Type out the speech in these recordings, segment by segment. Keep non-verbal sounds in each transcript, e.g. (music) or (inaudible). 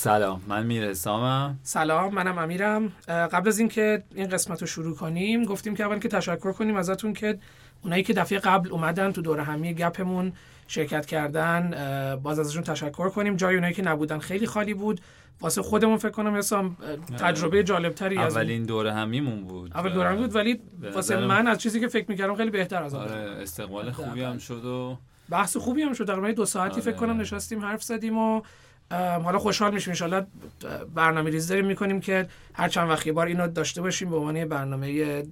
سلام من میر حسامم سلام منم امیرم. قبل از اینکه این قسمت رو شروع کنیم گفتیم که اول که تشکر کنیم ازتون که اونایی که دفعه قبل اومدن تو دوره همی گپمون شرکت کردن باز ازشون تشکر کنیم. جای اونایی که نبودن خیلی خالی بود. واسه خودمون فکر کنم حسام تجربه جالب تری از اولین دوره همیمون بود. اول دوره بود ولی واسه من از چیزی که فکر می‌کردم خیلی بهتر از آره استقبال خوبی هم شد و بحث خوبی هم شد تقریبا دو ساعتی آره. فکر کنم نشستیم حرف زدیم و حالا خوشحال میشیم ان برنامه ریز داریم می‌کنیم که هر چند وقت بار اینو داشته باشیم به عنوان برنامه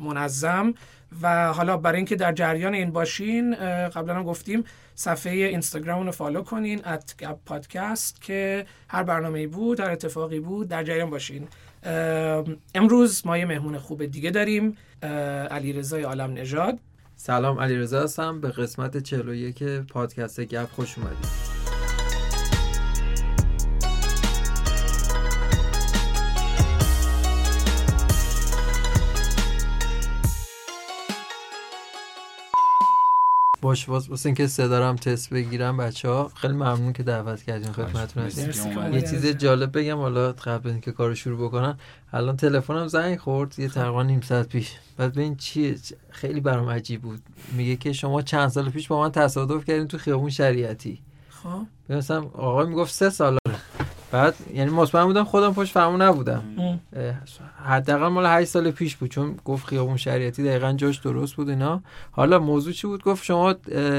منظم. و حالا برای اینکه در جریان این باشین قبلا هم گفتیم صفحه اینستاگرام رو فالو کنین ات پادکست که هر برنامه بود هر اتفاقی بود در جریان باشین. امروز ما یه مهمون خوب دیگه داریم علیرضا عالم نژاد. سلام علیرضا هستم. به قسمت 41 پادکست گپ خوش اومدید. باش واسه اینکه صدارم تست بگیرم بچه ها خیلی ممنون که دعوت کردین خدمتتون هستیم یه چیز جالب بگم حالا قبل اینکه کارو شروع بکنن الان تلفنم زنگ خورد یه تقریبا نیم ساعت پیش. بعد ببین چیه خیلی برام عجیب بود. میگه که شما چند سال پیش با من تصادف کردین تو خیابون شریعتی. خب. مثلا آقا می‌گفت سه سال بعد یعنی مطمئن بودم خودم پشت فرمون نبودم. حداقل مال 8 سال پیش بود چون گفت خیابون شریعتی دقیقا جاش درست بود اینا. حالا موضوع چی بود؟ گفت شما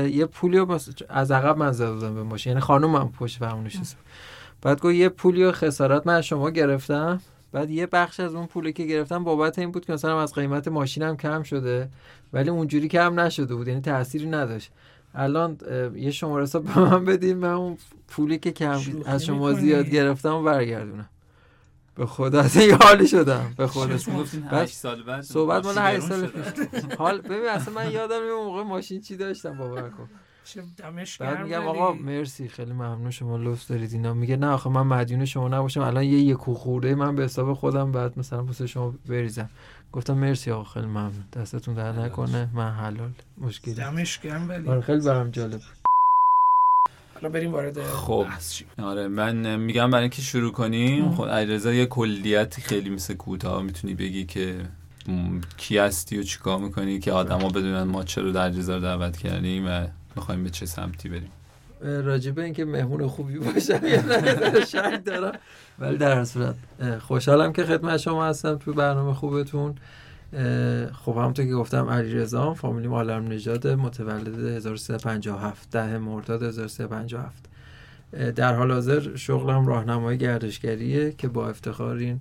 یه پولی از عقب من زده بودم به ماشین یعنی خانومم پشت فرمون نشسته بعد گفت یه پولی خسارت من از شما گرفتم. بعد یه بخش از اون پولی که گرفتم بابت این بود که مثلا از قیمت ماشینم کم شده ولی اونجوری کم نشده بود یعنی تأثیری نداشت. الان یه شماره حساب به من بدین من اون پولی که کم از شما زیاد گرفتم و برگردونم. به خدا از این حالی شدم. به خدا. سال بعد صحبت مال 8 سال حال ببین اصلا من یادم اون موقع ماشین چی داشتم باور کن. بعد میگم آقا مرسی. خیلی ممنون. شما لطف دارید اینا. میگه نه آخه من مدیون شما نباشم. الان یه یک خورده من به حساب خودم بعد مثلا واسه شما بریزم. گفتم مرسی آقا خیلی ممنون. دستتون در نکنه. من حلال. مشکلی. دمش گرم ولی. آره خیلی برام جالب حالا بریم وارد خب. آره من میگم برای اینکه شروع کنیم خب علیرضا یه کلیتی خیلی مثل کوتاه می‌تونی بگی که کی هستی و چیکار می‌کنی که آدما بدونن ما چرا در رو دعوت کردیم و می‌خوایم به چه سمتی بریم. راجبه اینکه مهمون خوبی باشم یه نظر شک دارم. ولی در صورت خوشحالم که خدمت شما هستم تو برنامه خوبتون. خب همونطور که گفتم علی رضا فامیلی عالم نژاد متولد 1357 ده مرداد 1357 در حال حاضر شغلم راهنمای گردشگریه که با افتخار این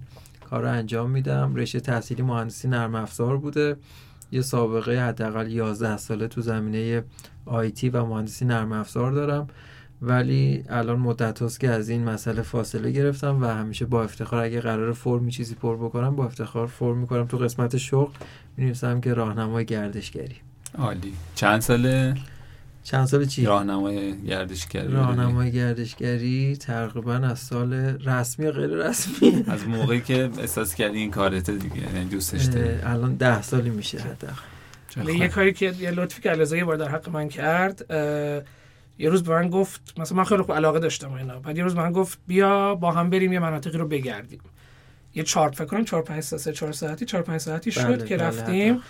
کار رو انجام میدم. رشته تحصیلی مهندسی نرم افزار بوده. یه سابقه حداقل 11 ساله تو زمینه آیتی و مهندسی نرم افزار دارم. ولی الان مدت هست که از این مسئله فاصله گرفتم و همیشه با افتخار اگه قرار فرمی چیزی پر بکنم با افتخار فرم می‌کنم تو قسمت شغل. می‌نویسم که راهنمای گردشگری. عالی. چند ساله؟ چند سال چی؟ راهنمای گردشگری راهنمای گردشگری تقریبا از سال رسمی غیر رسمی؟ از موقعی که احساس کردی این کارت دیگه یعنی دوستش داری؟ الان ده سالی میشه. حداقل یه کاری که یه لطفی که یه بار در حق من کرد یه روز به من گفت مثلا من خیلی خوب علاقه داشتم اینا. بعد یه روز به من گفت بیا با هم بریم یه مناطقی رو بگردیم. یه چهار فکر کنم 4 5 ساعت 4 ساعتی 4 5 ساعتی شد بله، که بله رفتیم.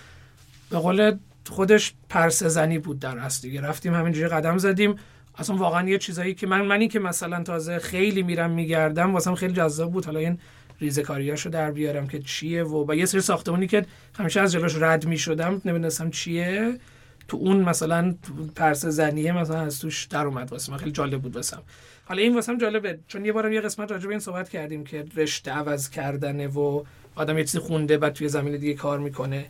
به قول خودش پرسه زنی بود در اصل دیگه. رفتیم همینجوری قدم زدیم. اصلا واقعا یه چیزایی که من منی که مثلا تازه خیلی میرم میگردم واسم خیلی جذاب بود. حالا این ریزکاریاشو در بیارم که چیه و با یه سری ساختمانی که همیشه از جلوش رد می‌شدم نمی‌دونستم چیه. تو اون مثلا پرسه زنیه مثلا از توش در اومد واسه من. خیلی جالب بود واسم. حالا این واسم جالبه. چون یه بارم یه قسمت راجع به این صحبت کردیم که رشته عوض کردنه و آدم یه چیزی خونده بعد توی زمین دیگه کار می‌کنه.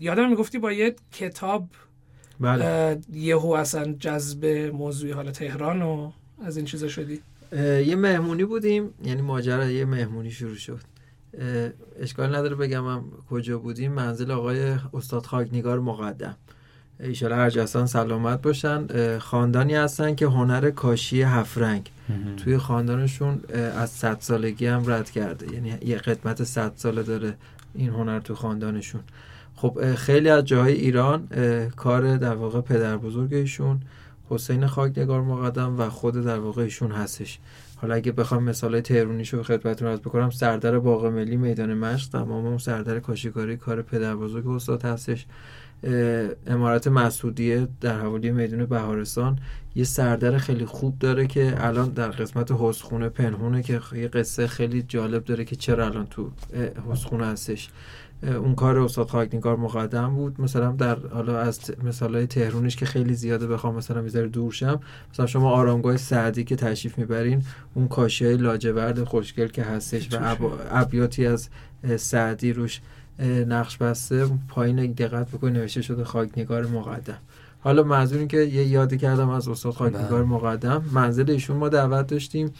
یادم می‌گفتی با یه کتاب بله. یهو اصلا جذب موضوعی حالا تهران و از این چیزا شدی؟ یه مهمونی بودیم. یعنی ماجرا یه مهمونی شروع شد. اشکال نداره بگم هم کجا بودیم. منزل آقای استاد خاکنگار مقدم. ایشالا هر جستان سلامت باشن. خاندانی هستن که هنر کاشی هفرنگ توی خاندانشون از صد سالگی هم رد کرده. یعنی یه قدمت صد ساله داره این هنر تو خاندانشون. خب خیلی از جاهای ایران کار در واقع پدر بزرگشون حسین خاکنگار مقدم و خود در واقع ایشون هستش. حالا اگه بخوام مثال تهرونیشو خدمتتون عرض بکنم سردر باغ ملی میدان مشق تمام سردر کاشیکاری کار پدر بزرگ استاد هستش. امارت مسعودیه در حوالی میدون بهارستان. یه سردر خیلی خوب داره که الان در قسمت حسخونه پنهونه که یه قصه خیلی جالب داره که چرا الان تو حسخونه هستش. اون کار استاد خاکنگار مقدم بود. مثلا در حالا از مثال تهرونش که خیلی زیاده بخوام مثلا می‌ذاره دور شم مثلا شما آرامگاه سعدی که تشریف می‌برین اون کاشه لاجورد خوشگل که هستش و ابیاتی از سعدی روش نقش بسته پایین دقت بکنید نوشته شده خاکنگار مقدم. حالا منظور که یه یادی کردم از استاد خاکنگار بله. مقدم. منزل ایشون ما دعوت داشتیم.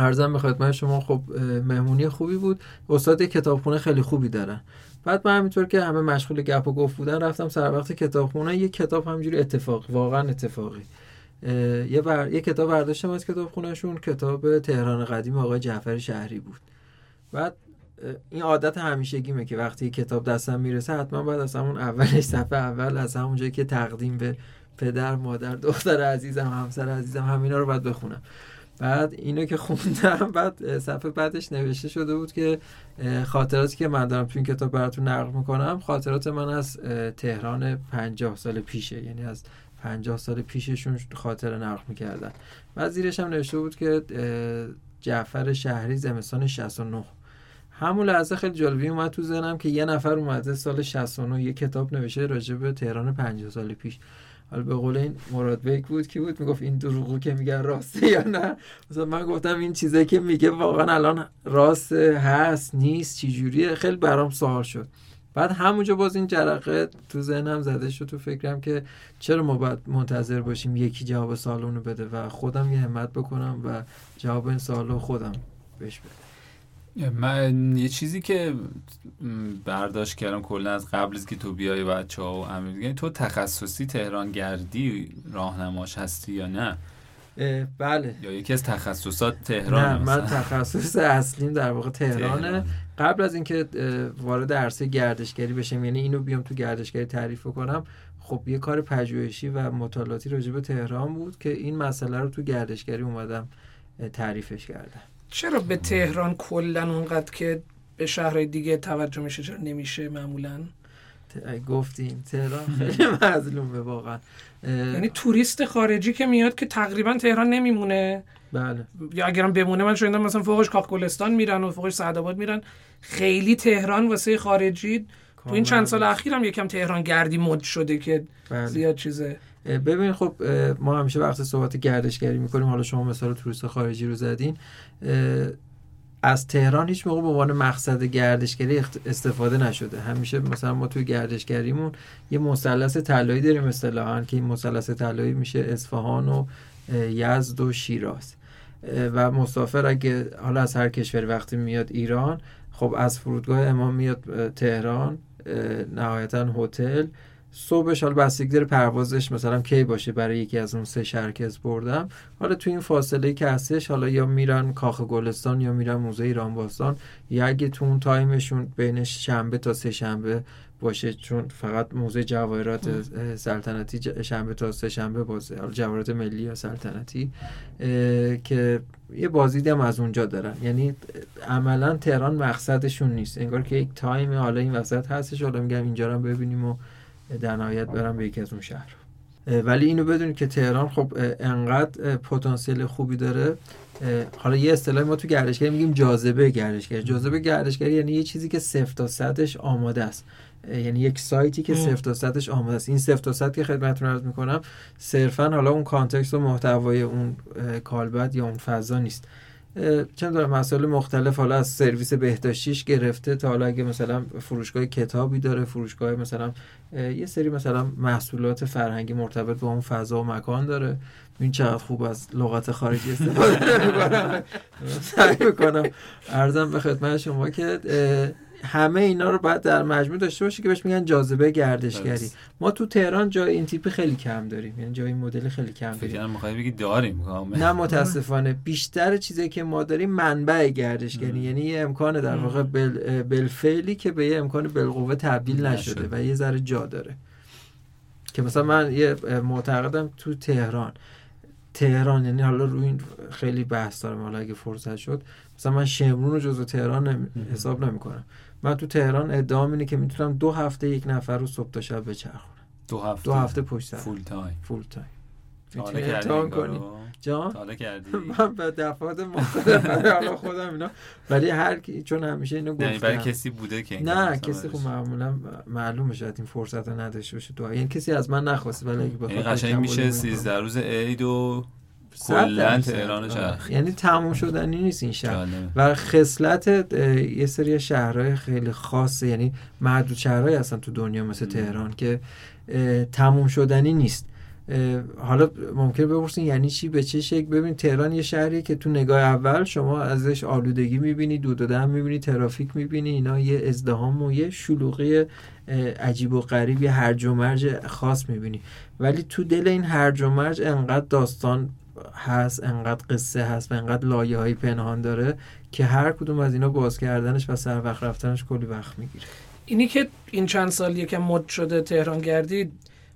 ارزم به خدمت شما خب مهمونی خوبی بود. استاد کتابخونه خیلی خوبی دارن بعد من همینطور که همه مشغول گپ و گفت بودن رفتم سر وقت کتابخونه. یه کتاب همینجوری اتفاق واقعا اتفاقی. یه, بر... یه کتاب برداشتم از کتابخونهشون. کتاب تهران قدیم آقای جعفر شهری بود. بعد این عادت همیشگیمه که وقتی کتاب دستم می‌رسه حتما باید از همون اولش صفحه اول از همون جایی که تقدیم به پدر مادر دختر عزیزم همسر عزیزم همینا رو باید بخونم. بعد اینو که خوندم بعد صفحه بعدش نوشته شده بود که خاطراتی که من دارم تو این کتاب براتون نقل می‌کنم خاطرات من از تهران پنجاه سال پیشه یعنی از پنجاه سال پیششون خاطره نقل می‌کردن. بعد زیرش هم نوشته بود که جعفر شهری زمستان 69 همون لحظه خیلی جالبی اومد تو ذهنم که یه نفر اومده سال 69 یه کتاب نوشته راجع به تهران 50 سال پیش. حالا به قول این مراد بیک بود کی بود؟ می‌گفت این دروغو که میگن راسته یا نه؟ مثلا من گفتم این چیزایی که میگه واقعا الان راست هست نیست چی جوریه خیلی برام سوال شد. بعد همونجا باز این جرقه تو ذهنم زده شد تو فکرم که چرا ما باید منتظر باشیم یکی جواب سالونو بده و خودم یه همت بکنم و جواب این سالو خودم بهش بده من یه چیزی که برداشت کردم کلا از قبل از که تو بیای بچه ها و امیر تو تخصصی تهران گردی راهنماش هستی یا نه؟ بله. یا یکی از تخصصات تهران نه من تخصص اصلیم در واقع تهرانه. تهران. قبل از اینکه وارد عرصه گردشگری بشم یعنی اینو بیام تو گردشگری تعریف کنم خب یه کار پژوهشی و مطالعاتی راجع به تهران بود که این مسئله رو تو گردشگری اومدم تعریفش کردم. چرا به تهران کلا اونقدر که به شهرهای دیگه توجه میشه چرا نمیشه معمولا؟ گفتیم تهران خیلی (laughs) مظلومه واقعا. یعنی توریست خارجی که میاد که تقریبا تهران نمیمونه. بله. یا اگرم بمونه من شنیدم مثلا فوقش کاخ گلستان میرن و فوقش سعدآباد میرن. خیلی تهران واسه خارجی تو این چند سال اخیر هم یکم تهران گردی مد شده که بله. زیاد چیزه. ببین خب ما همیشه وقت صحبت گردشگری می‌کنیم حالا شما مثال توریست خارجی رو زدین از تهران هیچ موقع به عنوان مقصد گردشگری استفاده نشده. همیشه مثلا ما توی گردشگریمون یه مثلث طلایی داریم اصطلاحا که این مثلث طلایی میشه اصفهان و یزد و شیراز. و مسافر اگه حالا از هر کشوری وقتی میاد ایران خب از فرودگاه امام میاد تهران نهایتا هتل. صبحش حالا بستگی داره پروازش مثلا کی باشه برای یکی از اون سه شهر که بردم حالا تو این فاصله که هستش حالا یا میرن کاخ گلستان یا میرن موزه ایران باستان یا اگه تو اون تایمشون بین شنبه تا سه شنبه باشه چون فقط موزه جواهرات سلطنتی شنبه تا سه شنبه بازه حالا جواهرات ملی یا سلطنتی که یه بازدید هم از اونجا دارن. یعنی عملا تهران مقصدشون نیست. انگار که یک تایم حالا این وسط هستش حالا میگم اینجا رو ببینیم و در نهایت برم به یکی از اون شهر. ولی اینو بدونید که تهران خب انقدر پتانسیل خوبی داره. حالا یه اصطلاح ما تو گردشگری میگیم جاذبه گردشگری. جاذبه گردشگری یعنی یه چیزی که صفر تا صدش آماده است. یعنی یک سایتی که صفر تا صدش آماده است. این صفر تا صد که خدمتتون عرض می‌کنم صرفا حالا اون کانتکست و محتوای اون کالبد یا اون فضا نیست. چند داره مسائل مختلف حالا از سرویس بهداشتیش گرفته تا حالا اگه مثلا فروشگاه کتابی داره فروشگاه مثلا یه سری مثلا محصولات فرهنگی مرتبط با اون فضا و مکان داره. این چقدر خوب از لغت خارجی استفاده می‌کنم. (laughs) سعی می‌کنم. ارزم به خدمت شما که همه اینا رو باید در مجموع داشته باشی که بهش میگن جاذبه گردشگری. ما تو تهران جای این تیپی خیلی کم داریم. یعنی جای این مدل خیلی کم داریم. فکر بگی داریم. نه متاسفانه. بیشتر چیزی که ما داریم منبع گردشگری. یعنی یه امکان در واقع بل... بالفعلی که به یه امکان بالقوه تبدیل نشده و یه ذره جا داره. که مثلا من یه معتقدم تو تهران. تهران یعنی حالا روی این خیلی بحث دارم. حالا اگه فرصت شد. مثلا من شمرون رو جزو تهران نمی... حساب نمی‌کنم. من تو تهران ادعا اینه که می‌تونم دو هفته یک نفر رو صبح تا شب بچرخونم. دو هفته. دو هفته پشت سر. full time full time امتحان؟ کنی. جان؟ (laughs) من به دفعات مختلف. برای حالا خودم اینا. ولی هر کی چون همیشه اینو یعنی برای گفتم. کسی بوده که نه کسی خب. معمولا معلومه شاید این فرصت رو نداشته باشه. تو یعنی کسی از من نخواسته ولی اگه یعنی بخواد قشنگ کم میشه بوده 13 روز عید و کلا. تهران. چرخ یعنی تموم شدنی نیست این شهر. و خصلت یه سری شهرهای خیلی خاصه یعنی محدود شهرهایی هستن تو دنیا مثل. تهران که تموم شدنی نیست حالا ممکن بپرسین یعنی چی به چه شکل ببین تهران یه شهریه که تو نگاه اول شما ازش آلودگی می‌بینی دود و دم می‌بینی ترافیک می‌بینی اینا یه ازدهام و یه شلوغی عجیب و غریب یه هرج و مرج خاص می‌بینی ولی تو دل این هرج و مرج انقدر داستان هست انقدر قصه هست و انقدر لایه های پنهان داره که هر کدوم از اینا باز کردنش و سر وقت رفتنش کلی وقت می‌گیره. اینی که این چند سال یکم مد شده تهران گردید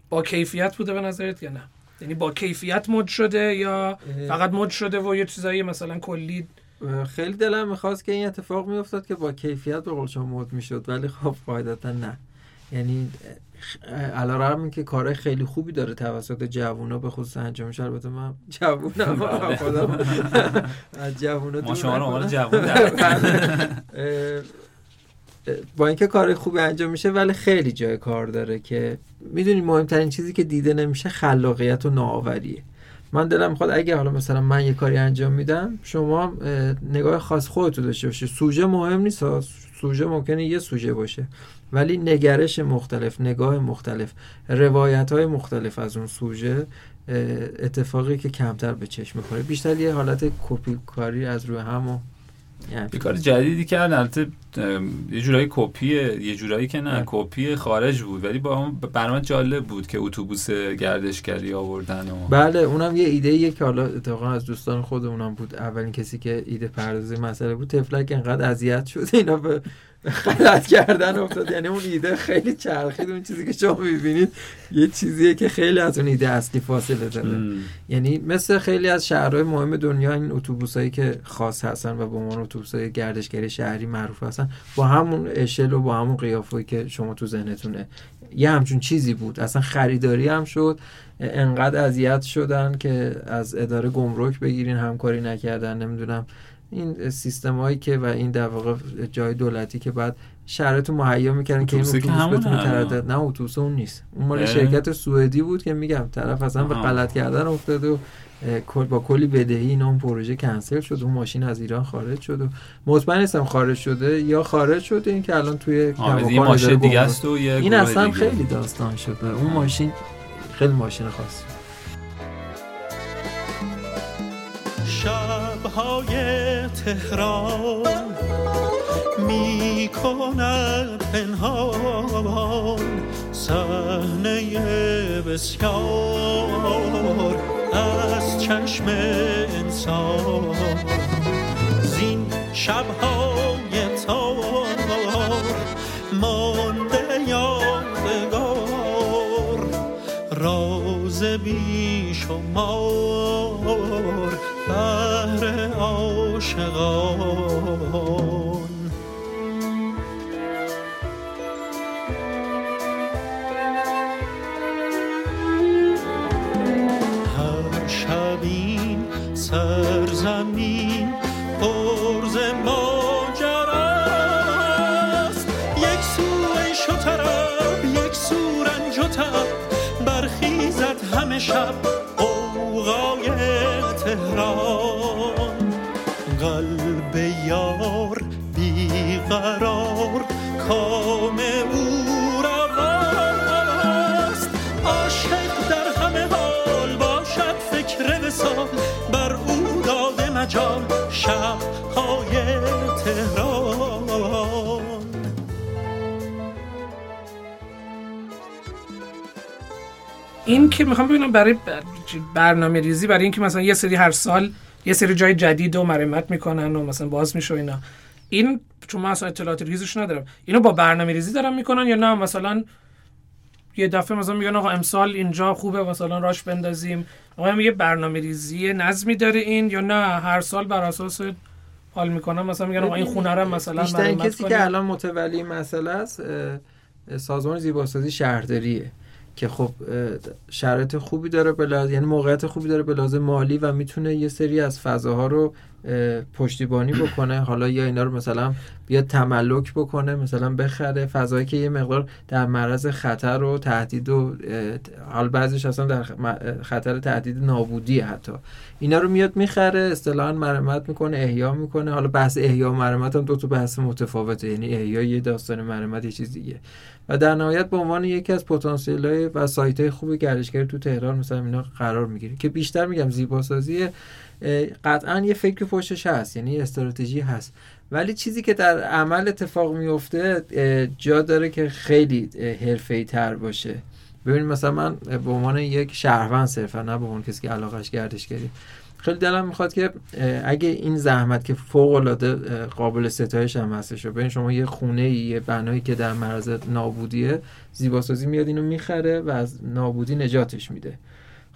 با کیفیت بوده به نظرت یا نه؟ یعنی با کیفیت مد شده یا فقط مد شده و یه چیزایی مثلا کلی؟ خیلی دلم می‌خواست که این اتفاق میافتاد که با کیفیت به قول شما مد می‌شد ولی خب قاعدتا نه. یعنی علا رقم که کارهای خیلی خوبی داره توسط جوونا به خصوص انجام میشه البته من جوونم (laughs) بله. خودم از جوونا ما شما رو. جوون (laughs) اه، با اینکه کار خوبی انجام میشه ولی خیلی جای کار داره که می‌دونی مهمترین چیزی که دیده نمیشه خلاقیت و نوآوریه من دلم می‌خواد اگه حالا مثلا من یه کاری انجام میدم شما نگاه خاص خودتو داشته باشی سوژه مهم نیست. سوژه ممکنه یه سوژه باشه ولی نگرش مختلف نگاه مختلف روایت های مختلف از اون سوژه اتفاقی که کمتر به چشم می‌خوره. بیشتر یه حالت کپی کاری از روی هم یه کار جدیدی کردن البته یه جورایی کپیه یه جورایی که نه. کپی خارج بود. ولی با اون برنامه جالب بود که اتوبوس گردشگری آوردن و بله اونم یه ایده ایه که حالا اتفاقا از دوستان خودمونم بود. اولین کسی که ایده پردازی مسئله بود. تفلک انقدر اذیت شد. اینا به غلط کردن افتاد. یعنی اون ایده خیلی چرخید اون چیزی که شما می‌بینید یه چیزیه که خیلی از اون ایده اصلی فاصله داره. یعنی مثل خیلی از شهرهای مهم دنیا این اتوبوسایی که خاص هستن و به عنوان اتوبوسای گردشگری شهری معروف هستن با همون اشل و با همون قیافه‌ای که شما تو ذهنتونه. یه همچون چیزی بود. اصلا خریداری هم شد. انقدر اذیت شدن که از اداره گمرک بگیرین همکاری نکردن. نمی‌دونم. این سیستم هایی که و این در واقع جای دولتی که بعد شرایط مهیا می‌کردن که این اتوبوس بتونه. تردد نه اتوبوس اون نیست اون مال. شرکت سوئدی بود که میگم طرف اصلا به. غلط کردن افتاد و با کلی بدهی اینا اون پروژه کنسل شد اون ماشین از ایران خارج شد و مطمئن نیستم خارج شده یا خارج شده این که الان توی یه ماشین دیگه. است و یه این اصلا دیگه. خیلی داستان شده اون ماشین خیلی ماشین خاصی شبهای تهران می کند پنهان صحنه بسیار از چشم انسان. زین شبهای تار مانده یادگار راز بی بهر عاشقان. کام او رواست. عاشق در همه حال باشد فکر وسال بر او داده مجال شبهای تهران. این که می‌خوام ببینم برای بر- برنامه ریزی برای اینکه مثلا یه سری هر سال یه سری جای جدید و مرمت می‌کنن و مثلا باز میشه اینا. این چون من اصلا اطلاعات ریزش ندارم. اینو با برنامه ریزی دارن می‌کنن یا نه؟ مثلا یه دفعه مثلا میگن آقا امسال اینجا خوبه مثلا راش بندازیم. آقا یه برنامه ریزی نظمی داره این یا نه؟ هر سال بر اساس حال می‌کنم مثلا میگن آقا این خونه رو مثلا بیشتر این کسی که الان متولی مسئله است سازمان زیباسازی شهرداریه که خب شرایط خوبی داره به یعنی موقعیت خوبی داره به لازم مالی و می‌تونه یه سری از فضاها رو پشتیبانی بکنه حالا یا اینا رو مثلا بیاد تملک بکنه مثلا بخره فضایی که یه مقدار در معرض خطر و تهدید و حال بعضیش اصلا در خطر تهدید نابودی حتی. اینا رو میاد می‌خره اصطلاحا مرمت می‌کنه احیا می‌کنه. حالا بحث احیا و مرمت هم دو تا بحث متفاوته یعنی احیا یه داستان مرمت یه چیز دیگه. و در نهایت به عنوان یکی از پتانسیل های و سایت های خوب گردشگری تو تهران مثلا اینا قرار می‌گیره. که بیشتر میگم زیباسازی قطعا یه فکر پشتش هست یعنی استراتژی هست. ولی چیزی که در عمل اتفاق میفته جا داره که خیلی حرفه‌ای تر باشه. ببینید مثلا من به عنوان یک شهروند صرفا نه به عنوان کسی که علاقش گردشگری خیلی دلم می‌خواد که اگه این زحمت که فوق العاده قابل ستایش هم هستش ببین شما یه خونه یه بنایی که در معرض نابودیه زیباسازی میاد اینو می‌خره و از نابودی نجاتش میده.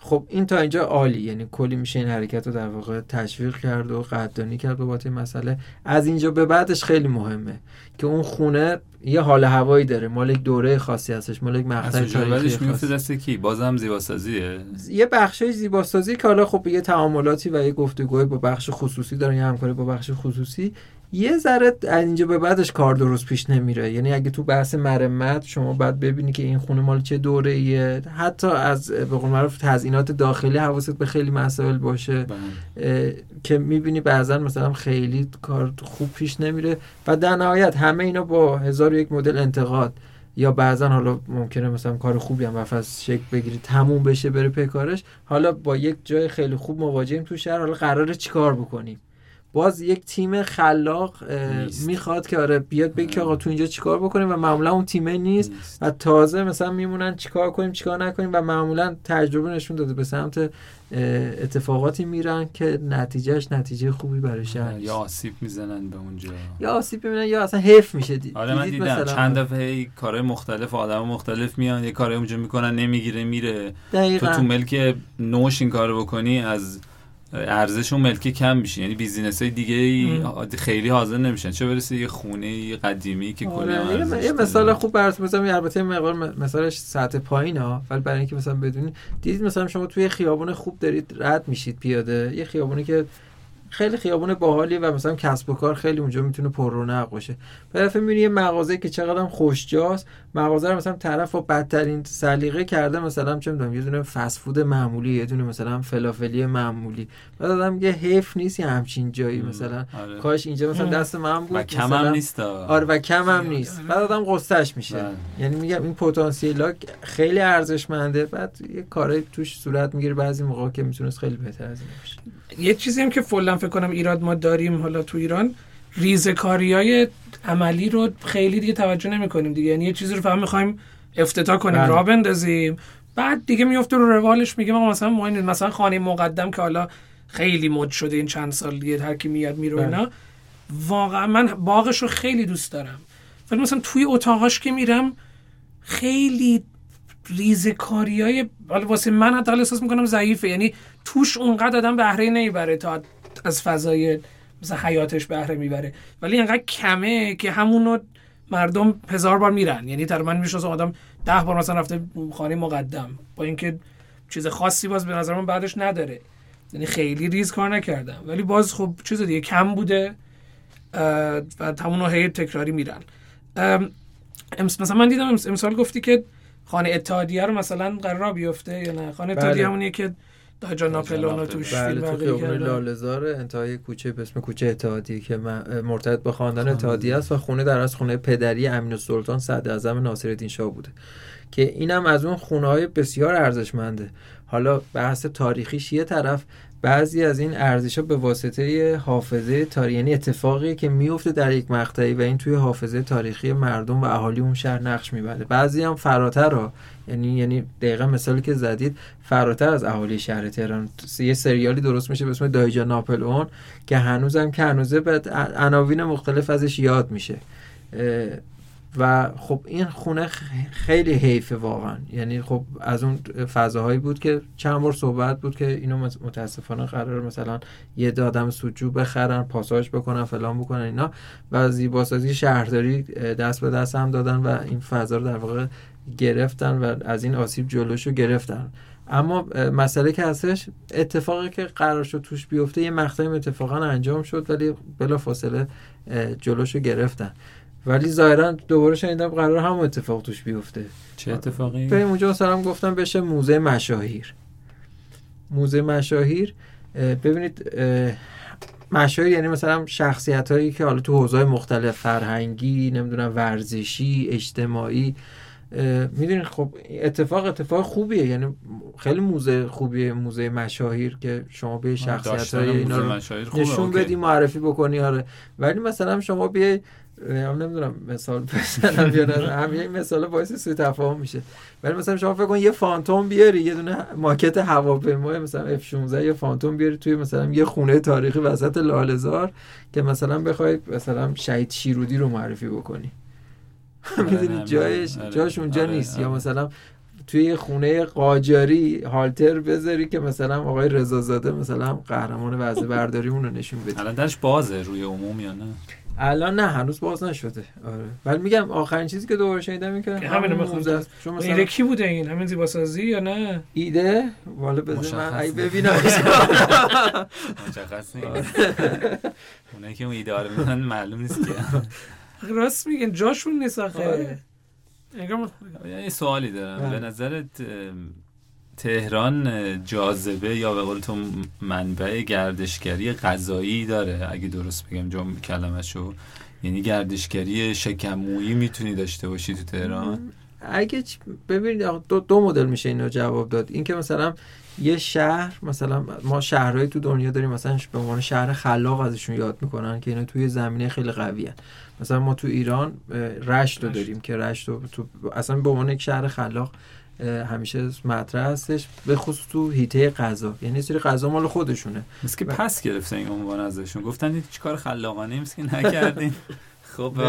خب این تا اینجا عالی. یعنی کلی میشه این حرکت رو در واقع تشویق کرد و قدردانی کرد بابت این مسئله. از اینجا به بعدش خیلی مهمه که اون خونه یه حال هوایی داره. مال یک دوره خاصی هستش مال یک مقطع تاریخی میفته دست کی؟ بازم زیباسازیه؟ یه بخشای زیباسازی که حالا خب یه تعاملاتی و یه گفتگوی با بخش خصوصی دارن یه همکاری با بخش خصوصی. یه ذره از اینجا به بعدش کار درست پیش نمیره. یعنی اگه تو بحث مرمت شما باید ببینی که این خونه مال چه دوره ایه حتی از به قول معروف تزیینات داخلی حواست به خیلی مسائل باشه. بله. که می‌بینی بعضا مثلا خیلی کار خوب پیش نمیره. و در نهایت همه اینا با هزار یک مدل انتقاد. یا بعضا حالا ممکنه مثلا کار خوبی هم از شکل بگیری تموم بشه بره پیکارش حالا با یک جای خیلی خوب مواجهیم تو شهر حالا قراره چیکار بکنیم؟ باز یک تیم خلاق می‌خواد که آره بیاد بگه که آقا تو اینجا چیکار بکنیم؟ و معمولا اون تیمه نیست, و تازه مثلا میمونن چیکار کنیم چیکار نکنیم؟ و معمولا تجربه نشون داده به سمت اتفاقاتی میرن که نتیجهش نتیجه خوبی برای شهر. یا آسیب می‌زنن به اونجا. یا آسیب می‌بینن یا اصلا حیف میشه دید. آره من دیدم. چند دفعه کارهای مختلف آدم مختلف میان یه کاری اونجا می‌کنن نمی‌گیره میره. دقیقا. تو تو ملک نوش این کارو بکنی از ارزش اون ملکی کم میشه. یعنی بیزینس های دیگه خیلی حاضر نمیشن. چه برسه یه خونه قدیمی که آره. کلی یه مثال خوب برات مثلا البته مقدار مثالش سطح پایین ها ولی برای اینکه مثلا بدونید دیدید مثلا شما توی خیابون خوب دارید رد میشید پیاده یه خیابونی که خیلی خیابون باحالی و مثلا کسب و کار خیلی اونجا می‌تونه پر رونق باشه. دفعه می‌بینی یه مغازه که چقدر خوشجاست مغازه رو مثلا طرف با بدترین سلیقه کرده مثلا چه می‌دونم یه دونه فست فود معمولی یه دونه مثلا فلافلی معمولی. بعد آدم میگه حیف نیست یه همچین جایی مثلا. آره. کاش اینجا مثلا دست من بود و کم هم نیست آره و کم هم نیست. بعد آدم قصهش میشه. بله. یعنی میگم این پتانسیل خیلی ارزشمنده. بعد یه کاری توش صورت می‌گیره بعضی موقع که می‌تونست خیلی بهتر از این باشه. یه چیزی هم که فعلا فکر کنم ایراد ما داریم حالا تو ایران. ریزکاری های عملی رو خیلی دیگه توجه نمی کنیم دیگه. یعنی یه چیزی رو فهم می‌خوایم افتتاح کنیم بله. را بندازیم. بعد دیگه میفته رو روالش میگه مثلا ما مثلا خانه مقدم که حالا خیلی مد شده این چند سال دیگه هر کی میاد میره اینا بله. واقعا من باغش رو خیلی دوست دارم. ولی مثلا توی اتاقاش که میرم خیلی ریزکاری های واسه من حتی احساس می‌کنم ضعیفه. یعنی توش اونقدر آدم بهره نمی‌بره تا از فضای مثلا حیاتش بهره می‌بره. ولی انقدر کمه که همونو مردم هزار بار میرن. یعنی تقریبا می‌شناسم آدم ده بار مثلا رفته خانه مقدم. با اینکه چیز خاصی باز به نظر من بعدش نداره. یعنی خیلی ریز کار نکردم. ولی باز خب چیز دیگه کم بوده و همونو هی تکراری میرن. مثلا من دیدم امسال گفتی که خانه اتحادیه رو مثلا قرار بیفته یا نه؟ خانه اتحادیه بله. همونیه که داجا ناپلون توش بله تو خیابون لالزار انتهای کوچه به اسم کوچه اتحادیه که مرتبط با خاندان اتحادیه است و خونه در از خونه پدری امین السلطان صدر اعظم ناصرالدین شاه بوده که اینم از اون خونه های بسیار ارزشمنده. حالا بحث تاریخیش یه طرف. بعضی از این ارزش ها به واسطه حافظه تاریخی یعنی اتفاقی که میفته در یک مقطعی و این توی حافظه تاریخی مردم و اهالی اون شهر نقش می‌بره. بعضی هم فراتر ها یعنی یعنی دقیقا مثالی که زدید فراتر از اهالی شهر تهران. یه سریالی درست میشه به اسم دایجا ناپلئون که هنوزم که هنوزه به عناوین مختلف ازش یاد میشه. و خب این خونه خیلی حیفه واقعا. یعنی خب از اون فضاهایی بود که چند بار صحبت بود که اینو متاسفانه قرار مثلا یه آدم سوجو بخرن پاساژ بکنن فلان بکنن اینا. و زیباسازی شهرداری دست به دست هم دادن و این فضا رو در واقع گرفتن و از این آسیب جلوشو گرفتن. اما مسئله که هستش اتفاقی که قرار شد توش بیفته یه مقطعی اتفاقا انجام شد ولی بلا فاصله جلوشو گرفتن. ولی ظاهرا دوباره شنیدم قرار هم اتفاق توش بیفته. چه اتفاقی؟ به اونجا. مثلا گفتم بشه موزه مشاهیر. موزه مشاهیر ببینید مشاهیر یعنی مثلا شخصیت هایی که حالا تو حوزه مختلف فرهنگی نمی‌دونم ورزشی اجتماعی می‌دونید خب اتفاق اتفاق خوبیه. یعنی خیلی موزه خوبیه موزه مشاهیر که شما به شخصیت های اینا رو نشون بدی معرفی بکنی آره. ولی مثلا شما بیای نمی‌دونم مثال بزنم یا نه. (laughs) همین مثال باعث سوء تفاهم میشه. ولی مثلا شما فکر کن یه فانتوم بیاری یه دونه ماکت هواپیما مثلا F16 یه فانتوم بیاری توی مثلا یه خونه تاریخی وسط لالزار که مثلا بخوای مثلا شهید شیرودی رو معرفی بکنی. آره، (laughs) می‌دونی جایش آره. جاش اونجا آره، نیست. یا مثلا توی خونه قاجاری هالتر بذاری که مثلا آقای رضازاده مثلا قهرمان وضع برداری اون رو نشون بده. الان درش بازه روی عموم یا نه؟ الان نه هنوز باز نشده. آره. ولی میگم آخرین چیزی که دوباره شنیدم این که همین است شما مثلا ایده کی بوده این؟ همین زیباسازی یا نه؟ ایده؟ والا بذار من ای ببینم. (laughs) مشخص نیست. (laughs) اونایی که اون ایده رو معلوم نیست که. (laughs) راست میگن جاشون نیست آخه. آره. یه سوالی دارم. به بله. نظرت تهران جاذبه یا به قول تو منبع گردشگری غذایی داره اگه درست بگم جمع کلمشو یعنی گردشگری شکمویی می‌تونی داشته باشی تو تهران؟ اگه ببینید دو, دو مدل میشه اینو جواب داد. اینکه مثلا یه شهر مثلا ما شهرهایی تو دنیا داریم مثلا به عنوان شهر خلاق ازشون یاد می‌کنن که اینا توی زمینه خیلی قویه مثلا ما تو ایران رشت رو داریم که رشت تو اصلا به عنوان یک شهر خلاق همیشه مطرح هستش به خصوص تو هیته غذا. یعنی سری غذا مال خودشونه. مثل که پس گرفتن این عنوان ازشون. گفتن هیچ کار خلاقانه نیست که نکردین. (laughs) خب (laughs)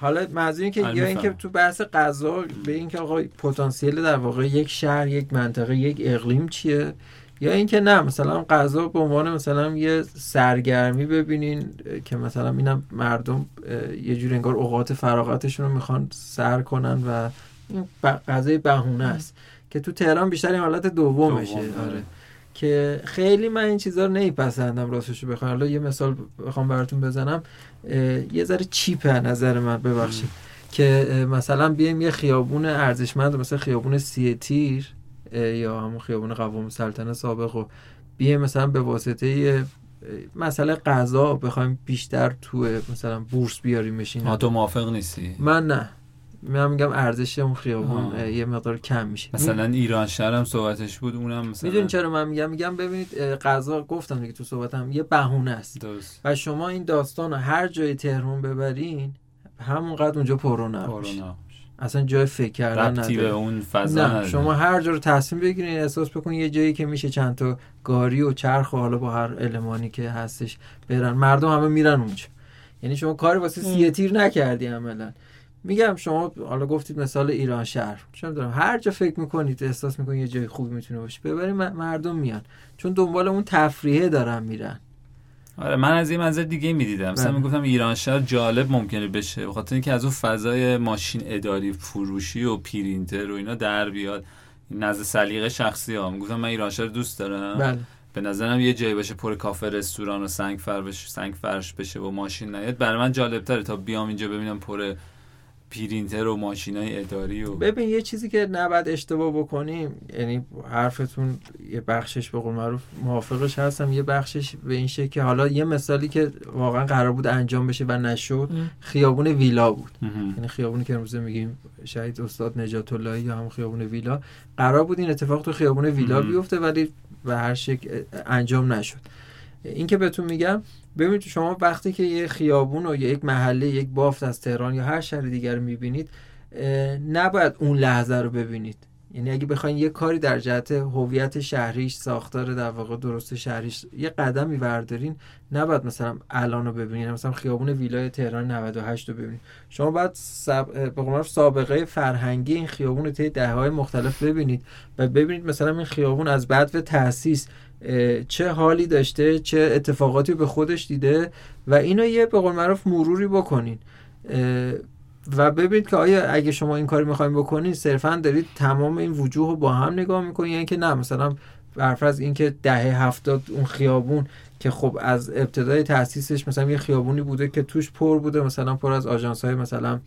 حالا موضوع که یا اینکه تو بحث غذا به اینکه آقا پتانسیل در واقع یک شهر یک منطقه یک اقلیم چیه؟ یا اینکه نه مثلا غذا به عنوان مثلا یه سرگرمی ببینین که مثلا اینم مردم یه جور انگار اوقات فراغتشون رو می‌خوان سر کنن و این غذای بهونه است که تو تهران بیشتر این حالت دومشه. دوم. آره. که خیلی من این چیزا رو نمیپسندم راستش بخوام. حالا یه مثال بخوام براتون بزنم. یه ذره چیپه نظر من ببخشید. که مثلا بیایم یه خیابون ارزشمند مثلا خیابون سی تیر یا همون خیابون قوام سلطنه سابق و بیایم مثلا به واسطه مسئله غذا بخوایم بیشتر تو مثلا بورس بیاریم بشین تو موافق نیستی؟ من نه. من میگم ارزش اون خیابون یه مقدار کم میشه. مثلا ایران شهر هم صحبتش بود اونم مثلا می‌دونی چرا من میگم؟ میگم ببینید غذا گفتم دیگه تو صحبتم یه بهونه است. درست. و شما این داستان رو هر جای تهران ببرین همونقدر اونجا پرونق اصلا جای فکر کردن نداره. به اون فضا نه شما هر جا رو تصمیم بگیرین احساس بکن یه جایی که میشه چند تا گاری و چرخ و حالا با هر المانی که هستش برن. مردم همه میرن اونجا. یعنی شما کاری واسه سی تیر نکردی عملا. میگم شما حالا گفتید مثال ایران شهر. چون دارم هر جا فکر می‌کنید احساس می‌کنید یه جای خوبی می‌تونه باشه ببرید مردم میان. چون دنبال اون تفریحه دارن میرن. آره من از این منظر دیگه می‌دیدم. مثلا بله. می‌گفتم ایران شهر جالب ممکنه بشه بخاطر اینکه از اون فضای ماشین اداری فروشی و پرینتر و اینا در بیاد. نزد سلیقه شخصی ها. می‌گفتم من ایران شهر دوست دارم. بله. به نظرم یه جایی باشه پر کافه رستوران و سنگ فرش سنگ فرش بشه و ماشین نیاد. برای من جالب تره تا بیام اینجا ببینم پر پرینتر و ماشینای اداری و ببین یه چیزی که نباید اشتباه بکنیم یعنی حرفتون یه بخشش به قول معروف موافقش هستم یه بخشش به این شکل که حالا یه مثالی که واقعا قرار بود انجام بشه و نشد خیابون ویلا بود. یعنی خیابونی که امروزه میگیم شهید استاد نجات اللهی یا هم خیابون ویلا قرار بود این اتفاق تو خیابون ویلا بیفته ولی به هر شکل انجام نشد. این که بهتون میگم ببینید شما وقتی که یه خیابون و یک محله یک بافت از تهران یا هر شهر دیگر می‌بینید نباید اون لحظه رو ببینید. یعنی اگه بخواین یه کاری در جهت هویت شهریش ساختار در واقع درست شهریش یه قدمی بردارین نباید مثلا الان رو ببینین. مثلا خیابون ویلای تهران 98 رو ببینین. شما باید سب... سابقه فرهنگی این خیابون رو طی های مختلف ببینید و ببینید مثلا این خیابون از بعد به تاسیس چه حالی داشته چه اتفاقاتی به خودش دیده و اینو یه به قول معروف مروری بکنین. و ببینید که آیا اگه شما این کاری می‌خوایم بکنید صرفا دارید تمام این وجوه رو با هم نگاه می‌کنید یعنی که نه مثلا برفرض اینکه دهه هفتاد اون خیابون که خب از ابتدای تاسیسش مثلا یه خیابونی بوده که توش پر بوده مثلا پر از آژانس های مثلا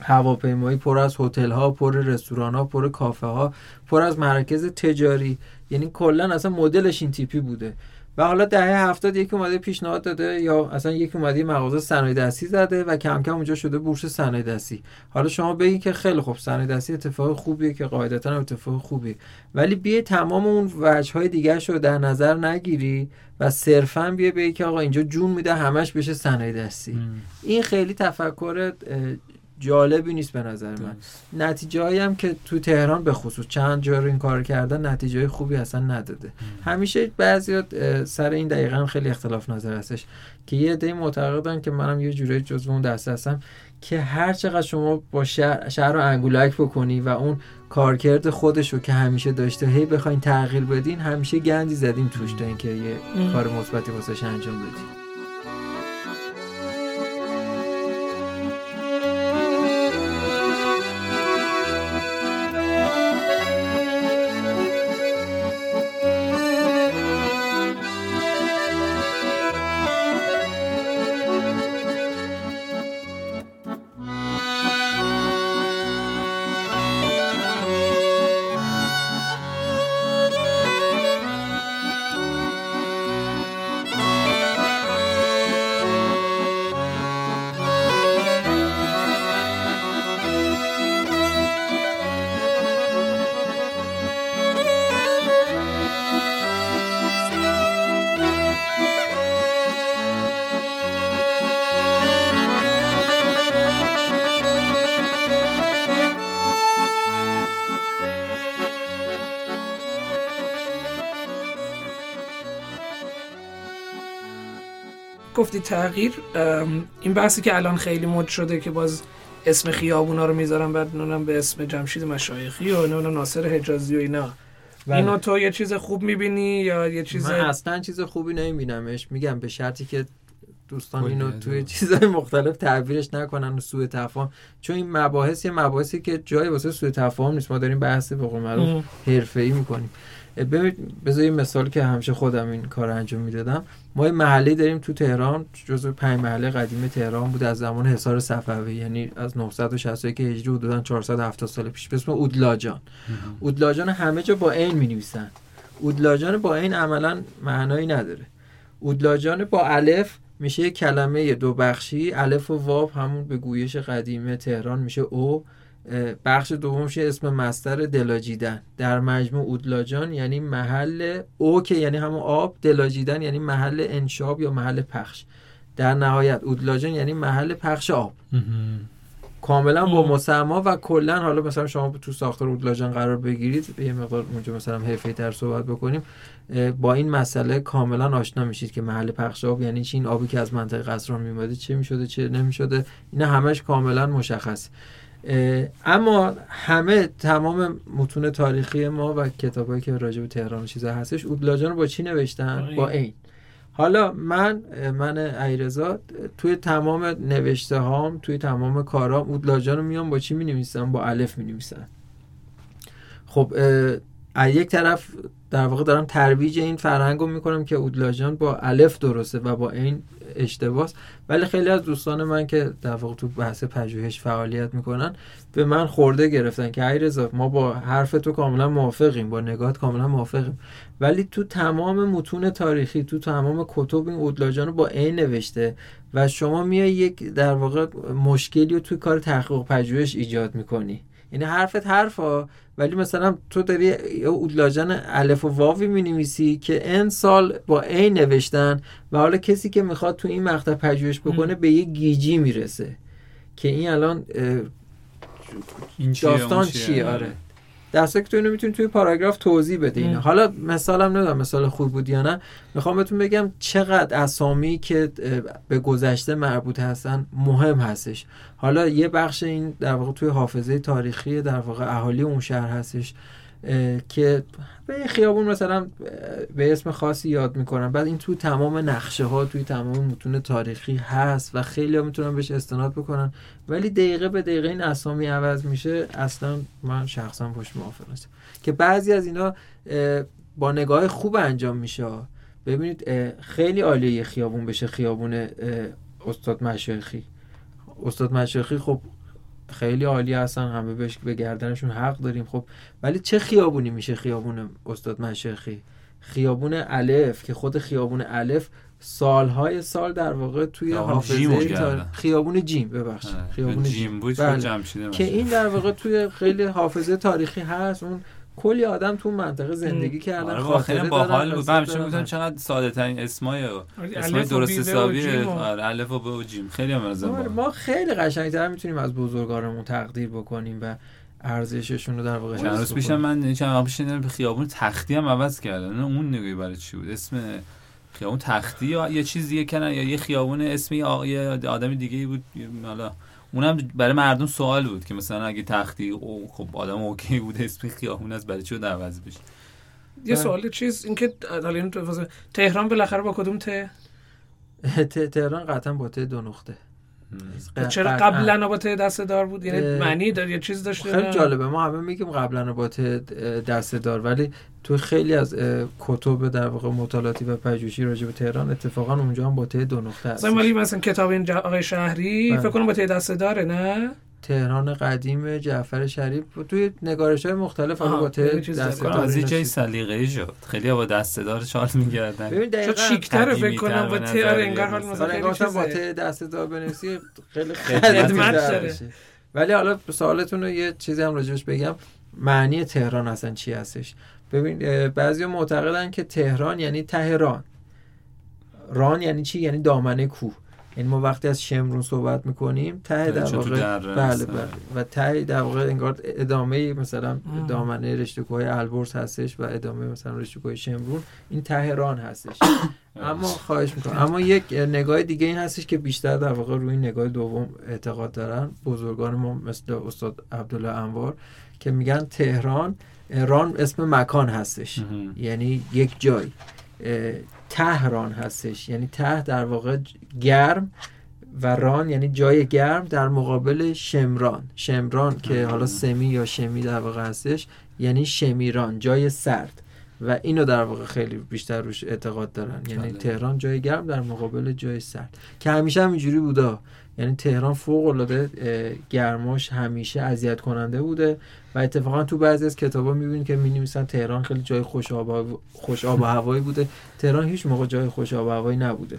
هواپیمایی پر از هتل ها پر رستوران ها پر کافه ها پر از مراکز تجاری. یعنی کلا اصلا مدلش این تیپی بوده. و حالا دهه هفتاد یکی اومده پیشنهاد داده یا اصلا یکی اومده مغازه صنایع دستی زده و کم کم اونجا شده بورس صنایع دستی. حالا شما بگید که خیلی خوب صنایع دستی اتفاق خوبیه که قاعدتا اتفاق خوبیه. ولی بیه تمام اون وجه های دیگه رو در نظر نگیری و صرفا بیه بگی که آقا اینجا جون میده همش بشه صنایع دستی. این خیلی تفکر جالبی نیست به نظر من. نتیجه هم که تو تهران به خصوص چند جا رو این کار کردن نتیجه خوبی اصلا نداده. همیشه بعضی سر این دقیقا خیلی اختلاف نظر هستش که یه عده معتقدن که منم یه جوری جزو اون دسته هستم که هر چقدر شما با شهر, شهر رو انگولک بکنی و اون کارکرد خودش رو که همیشه داشته هی بخواین تغییر بدین همیشه گندی زدیم توش تا اینکه یه کار مثبتی واسش انجام بدین. گفتی تغییر این بحثی که الان خیلی مد شده که باز اسم خیابونا رو می‌ذارم بعد نونم به اسم جمشید مشایخی و نونم ناصر حجازی و اینا. بله. اینو تو یه چیز خوب می‌بینی یا یه چیز من اصلا چیز خوبی نمیبینمش. میگم به شرطی که دوستان اینو توی چیزهای مختلف تعبیرش نکنن و سوء تفاهم. چون این مباحث یه مباحثی که جای واسه سوء تفاهم نیست. ما داریم بحث به قول معروف حرفه‌ای می‌کنیم. بذار مثال که همیشه خودم این کار انجام می‌دادم. ما یه محله داریم تو تهران جزو پنج محله قدیم تهران بود از زمان حصار صفوی. یعنی از 961 هجری حدودا 470 سال پیش. به اسم اودلاجان. اودلاجان همه جا با عین می نویسن اودلاجان با عین عملا معنایی نداره. اودلاجان با الف میشه یه کلمه دو بخشی. الف و واو همون به گویش قدیمه تهران میشه او. بخش دومش اسم مستر دلاجیدن. در مجموع اودلاجان یعنی محل او که یعنی همون آب دلاجیدن یعنی محل انشاب یا محل پخش. در نهایت اودلاجان یعنی محل پخش آب. کاملا با مسما و کلا حالا مثلا شما تو ساختار اودلاجان قرار بگیرید یه مقدار اونجا مثلا حرفه تر صحبت بکنیم با این مسئله کاملا آشنا میشید که محل پخش آب یعنی چی؟ این آبی که از منطقه قصران میومده چه می‌شده چه نمی‌شده؟ اینا همش کاملا مشخص اما همه تمام متون تاریخی ما و کتابایی که راجع به تهران و چیزا هستش اودلاجان رو با چی نوشتن؟ با این حالا من من ایرزا توی تمام نوشته هام توی تمام کارام اودلاجان رو میام با چی می نویسم با الف می نویسم خب از یک طرف در واقع دارم ترویج این فرهنگ رو می‌کنم که اودلاجان با الف درسته و با این اشتباس. ولی خیلی از دوستان من که در واقع تو بحث پژوهش فعالیت می‌کنن به من خورده گرفتن که ای رضا ما با حرف تو کاملا موافقیم با نگات کاملا موافقیم. ولی تو تمام متون تاریخی تو تمام کتب این اودلاجان رو با عین نوشته و شما میای یک در واقع مشکلی رو توی کار تحقیق پژوهش ایجاد می‌کنی. یعنی حرفت حرفا. ولی مثلا تو داری اودلاجان الف و واوی می نویسی که ان سال با ای نوشتن و حالا کسی که می‌خواد تو این مقطع پژوهش بکنه به یه گیجی می‌رسه. که این الان این داستان چیه, آره. دستا که تو اینو می‌تونی توی پاراگراف توضیح بده اینا. حالا مثالم نمی‌دونم مثال خوب بود یا نه. می‌خوام بهتون بگم چقدر اسامی که به گذشته مربوط هستن مهم هستش. حالا یه بخش این در واقع توی حافظه تاریخی در واقع اهالی اون شهر هستش. که به خیابون مثلا به اسم خاصی یاد می‌کنن بعد این تو تمام نقشه ها توی تمام متون تاریخی هست و خیلی ها می‌تونن بهش استناد بکنن. ولی دقیقه به دقیقه این اسامی عوض میشه اصلا من شخصا پشت موافق نیستم که بعضی از اینا با نگاه خوب انجام میشه. ببینید خیلی عالیه یه خیابون بشه خیابون استاد مشایخی. استاد مشایخی خب خیلی عالی هستن همه بهش به گردنشون حق داریم. خب ولی چه خیابونی میشه خیابون استاد مشایخی خیابون الف که خود خیابون الف سالهای سال در واقع توی حافظه. تار... خیابون جیم ببخشید. خیابون جیم جیم بود بله. که این در واقع توی خیلی حافظه تاریخی هست. اون کلی آدم تو اون منطقه زندگی کردن آره خاطره خیلی دارن، باحال بود. من همیشه. می‌گفتم چقدر ساده ترین اسمای آره، اسمای درست حسابی آره الف و ب و جیم. خیلی هم آره، ما خیلی قشنگتر می‌تونیم از بزرگارمون تقدیر بکنیم و ارزششون رو در واقع چند روز. پیشم من چند وقت پیش خیابون تختی هم عوض کردن. اون نگاهی برای چی بود؟ اسم خیابون تختی یا یه چیز دیگه کنن یا یه خیابون اسم یه آقای آدم دیگه ای بود. حالا اونم برای مردم سوال بود که مثلا اگه تختی او خب آدم اوکی بود اسم خیابون از برای چی عوض بشه؟ یه. سوال چیز اینکه تهران بالاخره با کدوم ته (laughs) ت- تهران قطعا با ته دو نقطه. چرا قطعاً. قبلا با ته دسته دار بود یعنی معنی داره یه چیز داشته خیلی؟ جالبه ما همه میگیم قبلا با ته دسته دار ولی تو خیلی از کتب در واقع مطالعاتی و پژوهشی راجع به تهران اتفاقا اونجا هم با ته دو نقطه هست مثلا ولی مثلا کتاب این آقای شهری بله. فکر کنم با ته دسته داره نه تهران قدیم جعفر شریف توی نگارش های مختلف حالا با ته چیز- سلیقه‌ای شد. خیلی با دسته دار شال میگردن. ببین شاید دقیقاً شیکتره فکر کنم با به ته نظر آره انگار. حال مثلا با چیزه. ته دسته دار بنویسی خیلی خدمت داره. ولی حالا سوالتون رو یه چیزی هم راجبش بگم. معنی تهران اصلا چی هستش؟ ببین بعضی معتقدن که تهران یعنی تهران ران یعنی چی؟ یعنی دامنه کوه. یعنی ما وقتی از شمرون صحبت می‌کنیم ته در واقع بله. بله و ته در واقع انگار ادامه مثلا ام. دامنه رشته کوه البرز هستش و ادامه مثلا رشته کوه شمرون این تهران هستش (coughs) اما خواهش می‌کنم اما یک نگاه دیگه این هستش که بیشتر در واقع روی این نگاه دوم اعتقاد دارن بزرگان ما مثل استاد عبدالله انوار که میگن تهران ران اسم مکان هستش. یعنی یک جای تهران هستش. یعنی ته در واقع گرم و ران یعنی جای گرم در مقابل شمران. شمران که حالا سمی یا شمی در واقع هستش یعنی شمیران جای سرد. و اینو در واقع خیلی بیشتر روش اعتقاد دارن. یعنی جالب. تهران جای گرم در مقابل جای سرد. که همیشه هم اینجوری بوده یعنی تهران فوق العاده گرماش همیشه اذیت کننده بوده. و اتفاقا تو بعضی از کتابا می‌بینید که می‌نویسن تهران خیلی جای خوش آب و- خوش آب و هوایی بوده. تهران هیچ موقع جای خوش آب و هوایی نبوده.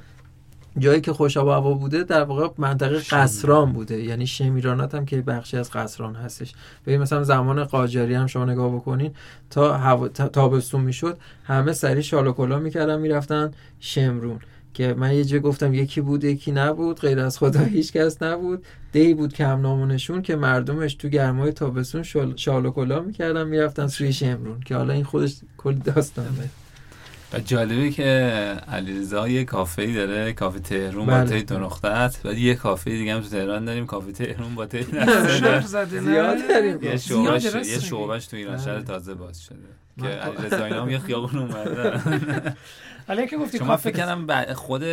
جایی که خوش آب و هوا بوده در واقع منطقه قصران بوده. یعنی شمیرانات هم که بخشی از قصران هستش. ببین مثلا زمان قاجاری هم شما نگاه بکنین تا هوا تا- تابستون می‌شد همه سری شال و کلاه می‌کردن می‌رفتن شمرون. که من یه جا گفتم یکی بود یکی نبود غیر از خدا هیچ کس نبود دی بود که هم نامونشون که مردمش تو گرمای تابستون شال, شال و کلاه می‌کردن می‌رفتن سوی شمرون که حالا این خودش کلی داستانه و جالبه که علیرضا یه کافه ای داره کافه تهرون با بله. ته دو نقطه است بعد یه کافه دیگه هم تو تهران داریم کافه تهرون با ته شهر زده نه زیاد داریم. یه زیاد شعبش یه. شعبش تو ایران شهر بله. تازه باز شده که علیرضا اینا هم یه خیابون اومده (laughs) حالا اینکه گفتی من کافه فکر کردم خود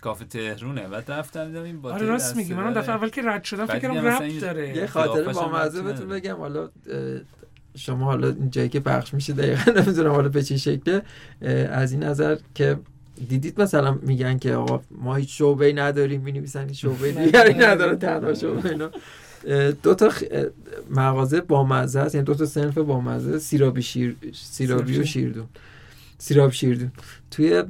کافه تهرونه بعد رفتم دیدم این با آره راست میگی. منم داره. دفعه اول که رد شدم فکر ربط این- داره. یه خاطره با مزه بهتون. بگم حالا شما حالا این جایی که پخش میشه دقیقا (laughs) نمی‌دونم حالا به چه شکله. از این نظر که دیدید مثلا میگن که آقا ما هیچ شعبه نداریم می نویسن هیچ شعبه دیگری نداره تنها شعبه اینا. دو تا خ- مغازه با مزه است یعنی دو تا صنف با مزه سیرابی شیر سیرابی و شیردون. سیراب شیردون توی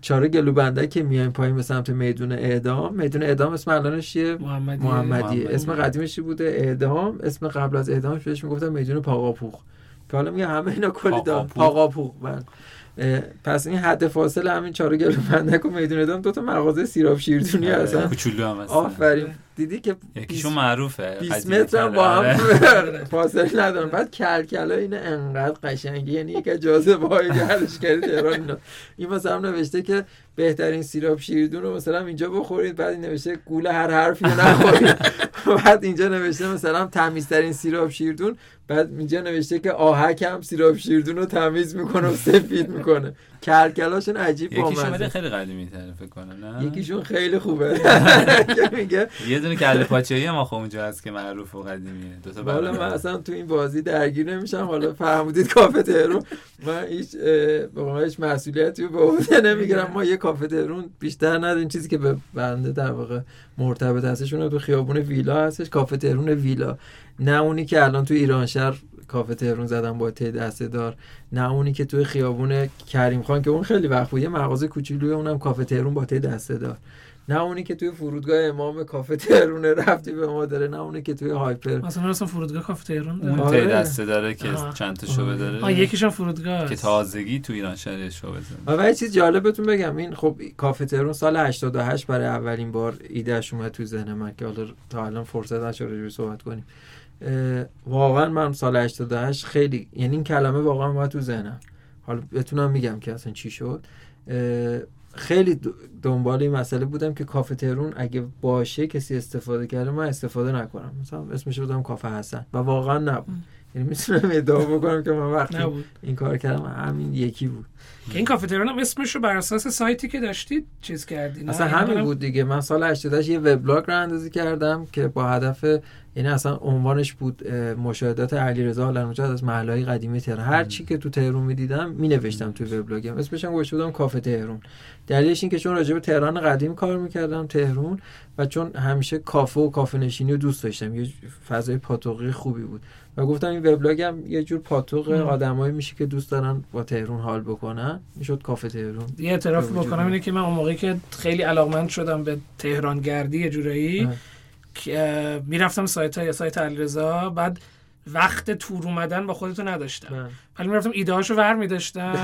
چاره گلوبنده که میایم پایین به سمت میدون اعدام. میدون اعدام اسم الانش چیه؟ محمدی. محمدیه محمدی. اسم قدیمش چی بوده؟ اعدام. اسم قبل از اعدامش بهش می‌گفتن میدون پاقاپوخ که حالا میگه همه اینا کلی دارن. پاقاپوخ. بله. اه، پس این حد فاصله همین چاره گلو بندک و میدون اعدام دو تا مغازه سیراب شیردونی آره، هستن. کوچولو هم هست آفرین. دیدی که یکیشون معروفه 20 قدیمی متر. با هم. (laughs) فاصله ندارن بعد کلکلا این انقدر قشنگی یعنی یک جاذبه های گردشگری تهران اینا این مثلا نوشته که بهترین سیراب شیردون رو مثلا اینجا بخورید بعد این نوشته گول هر حرفی رو نخورید (laughs) بعد اینجا نوشته مثلا تمیزترین سیراب شیردون بعد اینجا نوشته که آهک هم سیراب شیردون رو تمیز می‌کنه و سفید می‌کنه کلکلاشون عجیب یکیشون خیلی قدیمی تره فکر کنم نه؟ یکیشون خیلی خوبه. (laughs) میگه یه دونه کله پاچه‌ای هم آخه اونجا هست که معروف و قدیمیه. دو تا حالا من. اصلا تو این بازی درگیر نمیشم. حالا فرمودید کافه تهرون. من هیچ به هیچ مسئولیتی رو به عهده نمی‌گیرم. ما یه کافه تهرون بیشتر نداریم. چیزی که به بنده در واقع مرتبط هستش اون تو خیابون ویلا هستش. کافه تهرون ویلا. نه اونی که الان تو ایران شهر کافه تهرون زدن با ته دسته دار نه اونی که توی خیابون کریم خان که اون خیلی وقت بود یه مغازه کوچولوی اونم کافه تهرون با ته دسته دار نه اونی که توی فرودگاه امام کافه تهرون رفتی به ما داره نه اونی که توی هایپر مثلا اصلا فرودگاه کافه تهران اون داره. آره. ته دسته داره که آها. چند تا شعبه داره آه یکیشون فرودگاه که. تازگی تو ایران شهر شعبه داره و یه چیز جالبتون بگم این خب کافه تهرون سال 88 برای اولین بار ایدهش اومد تو ذهن من که حالا تا الان فرصت نشد راجعش صحبت کنیم واقعا من سال 88 خیلی یعنی این کلمه واقعا اومد تو ذهنم. حالا بتونم میگم که اصلا چی شد. خیلی دنبال این مسئله بودم که کافه تهرون اگه باشه کسی استفاده کرده من استفاده نکنم. مثلا اسمش رو بودم کافه حسن. و واقعا نبود. یعنی می‌تونم ادعا بکنم که من وقتی نبود. این کار کردم همین یکی بود. که این کافه تهران هم اسمش رو بر اساس سایتی که داشتید چیز کردی نه؟ اصلا یعنی همین بود دیگه. من سال 88 یه وبلاگ رو اندازی کردم که با هدف یعنی اصلا عنوانش بود اه، مشاهدات علیرضا آلنوجاد از محلهای قدیمی تهران. هر چی که تو تهرون می‌دیدم مینوشتم تو وبلاگم اسمش هم گذاشته بودم کافه تهرون دلیلش این که چون راجع به تهران قدیم کار می‌کردم تهرون و چون همیشه کافه و کافه نشینی رو دوست داشتم. یه فضای پاتوقی خوبی بود. و گفتم این وبلاگم یه جور پاتوق. آدمایی میشه که دوست دارن با تهرون حال بکنن. می‌شد کافه تهرون یه اعتراف به بکنم. اینه که من اون موقعی که خیلی علاقمند شدم به تهران گردی یه جورایی می‌رفتم سایت های سایت علیرضا بعد وقت تور اومدن با خودتو نداشتم. من ولی می‌رفتم ایده هاشو ور میداشتم. (laughs)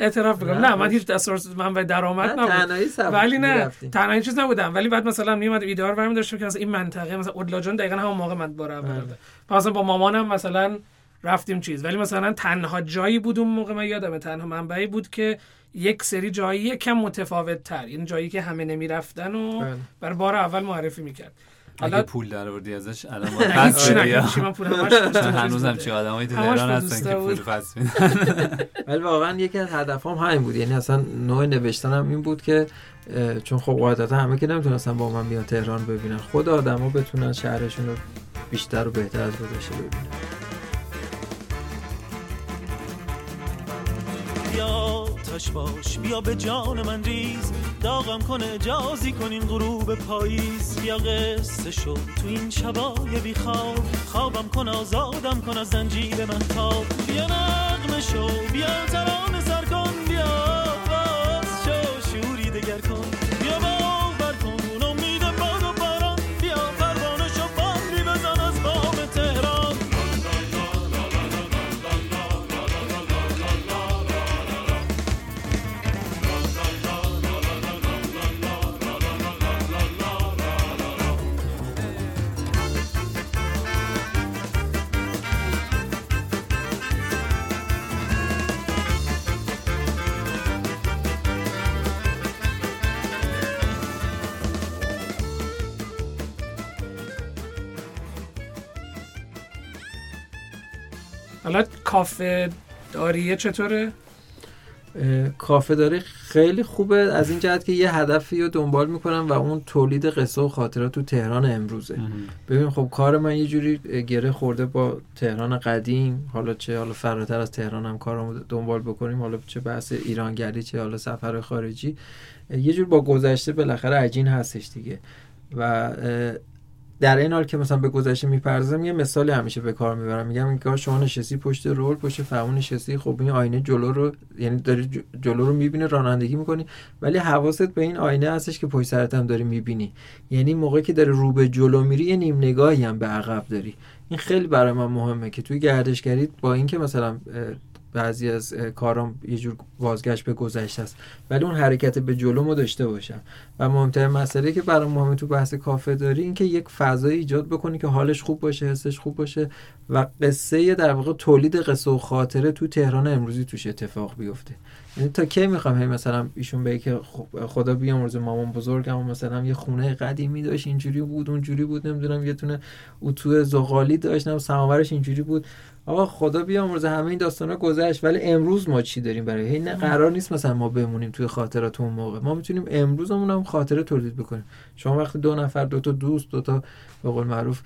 اعتراف بکنم. نه من هیچ دستورات منبع درآمد نه، نبود. تنهایی ولی نه می‌رفتیم. تنها این چیز نبودم. ولی بعد مثلا میومد ایده ها رو برمی داشتم که مثلا این منطقه مثلا اودلاجان دقیقا همون موقع من باره بله. بوده مثلا با مامانم مثلا رفتیم چیز ولی مثلا تنها جایی بود اون موقع من یادمه تنها منبعی بود که یک سری جایی یکم متفاوت تر یعنی جایی که همه نمی‌رفتن و بله. برای بار اول معرفی می‌کرد اگه حالا پول در آوردی ازش الان پس هیچی، من پول همش چون دوست (laughs) هنوز بوده. هم چه آدمایی تو تهران به هستن که پول. پس میدن (laughs) ولی واقعا یکی از هدفام همین بود یعنی اصلا نوع نوشتنم این بود که چون خب قاعدتا همه که نمی‌تونستن با من بیان تهران ببینن خود آدما بتونن شهرشون رو بیشتر و بهتر از گذشته ببینن بیا تش باش. بیا به جان من ریز. داغم کن اجازی این غروب پاییز. بیا قصه شو تو این شبای بی خواب. خوابم کن آزادم کن از زنجیر من تاب بیا نغمه شو بیا ترانه کافه داریه چطوره؟ کافه داری خیلی خوبه. از این جهت که یه هدفی رو دنبال می‌کنم و اون تولید قصه و خاطرات تو تهران امروزه. ببین خب کار من یه جوری گره خورده با تهران قدیم. حالا چه حالا فراتر از تهران هم کارمو دنبال بکنیم. حالا چه بحث ایرانگردی چه حالا سفر خارجی. یه جور با گذشته بالاخره عجین هستش دیگه. و در این حال که مثلا به گذشته می‌پردازم یه مثالی همیشه به کار می‌برم. میگم اینکه شما نشستی پشت رول پشت فرمون نشستی خب این آینه جلو رو یعنی داری جلو رو می‌بینی رانندگی می‌کنی ولی حواست به این آینه هستش که پشت سرت هم داری می‌بینی. یعنی موقعی که داری رو به جلو میری یه نیم نگاهی هم به عقب داری. این خیلی برای من مهمه که توی گردشگری با اینکه مثلا بعضی از کارام یه جور بازگشت به گذشته است. ولی اون حرکت به جلو ما داشته باشم و مهمترین مسئله که برای مهم تو بحث کافه داری این که یک فضای ایجاد بکنی که حالش خوب باشه حسش خوب باشه و قصه در واقع تولید قصه و خاطره تو تهران امروزی توش اتفاق بیفته. یعنی تا کی می‌خوام هی مثلا ایشون به که خدا بیامرزه مامان بزرگم مثلا یه خونه قدیمی داشت اینجوری بود اونجوری بود نمی‌دونم یه تونه اتو زغالی داشت نم سماورش اینجوری بود. آقا خدا بیامرزه همه این داستانا گذشت ولی امروز ما چی داریم برای؟ هی نه قرار نیست مثلا ما بمونیم توی خاطرات اون موقع. ما می‌تونیم امروزمون هم خاطره تولید بکنیم. شما وقتی دو نفر دو تا دوست دو تا به قول معروف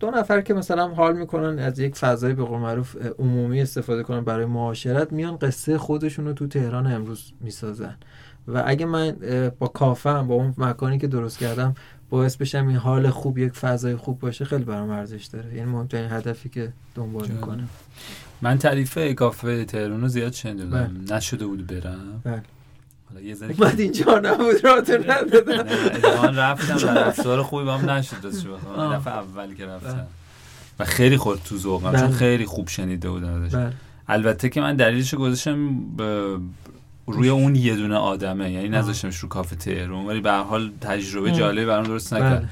دو نفر که مثلا حال می‌کنن از یک فضای به قول معروف عمومی استفاده کنن برای معاشرت میان قصه خودشون رو تو تهران امروز می‌سازن. و اگه من با کافم با اون مکانی که درست کردم باعث بشم این حال خوب یک فضای خوب باشه خیلی برام ارزش داره. یعنی مهمترین هدفی که دنبال می‌کنم. من تعریف کافه تهران رو زیاد شنیدم. بله. نشده بود برم. بله. حالا یه ذره اومد اینجا نبود راتو ندادن نه رفتم. و رفتار خوبی با هم نشد داشت بخوام. دفعه اول که رفتم. و خیلی خورد تو ذوقم چون بله. خیلی خوب شنیده بودم ازش. بله. البته که من دلیلش گذاشتم روی اون یه دونه آدمه. یعنی نذاشتمش رو کافه تهران ولی به حال تجربه جالبی برام درست نکرد.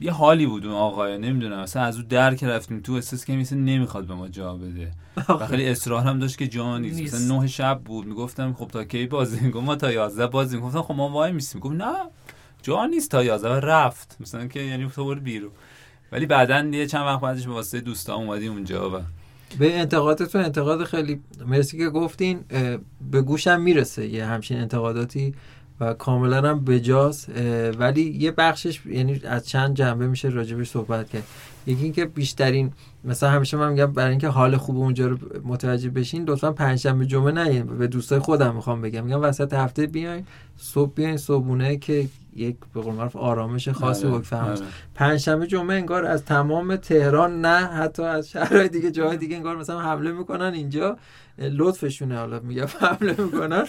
یه حالی بود اون آقای نمی‌دونم مثلا از اون در که رفتیم تو احساس که مثل نمی‌خواد به ما جا بده. و خیلی اصرار هم داشت که جا نیست, مثلا نه شب بود. می‌گفتم خب تا کی بازی گفت ما تا 11 بازی گفتم خب ما وای میسیم. گفت نه جا نیست تا 11 رفت. مثلا که یعنی تو برو بیرون. ولی بعدا یه چند وقت بعدش به واسطه دوستان اومدیم اونجا و به انتقادتون انتقاد خیلی مرسی که گفتین به گوشم می‌رسه یه همچین انتقاداتی و کاملا هم بجاست ولی یه بخشش یعنی از چند جنبه میشه راجبش صحبت کرد. یکی اینکه بیشترین مثلا همیشه من میگم برای اینکه حال خوب اونجا رو متوجه بشین لطفا پنجشنبه جمعه نه به دوستای خودم می‌خوام بگم. میگم وسط هفته بیاین صبح بیاین صبحونه که یک به قول معروف آرامش خاصی بله، وقت پنج پنجشنبه جمعه انگار از تمام تهران نه حتی از شهرهای دیگه جاهای دیگه انگار مثلا حمله می‌کنن اینجا. لطفشونه حالا میگم (laughs) حمله می‌کنن.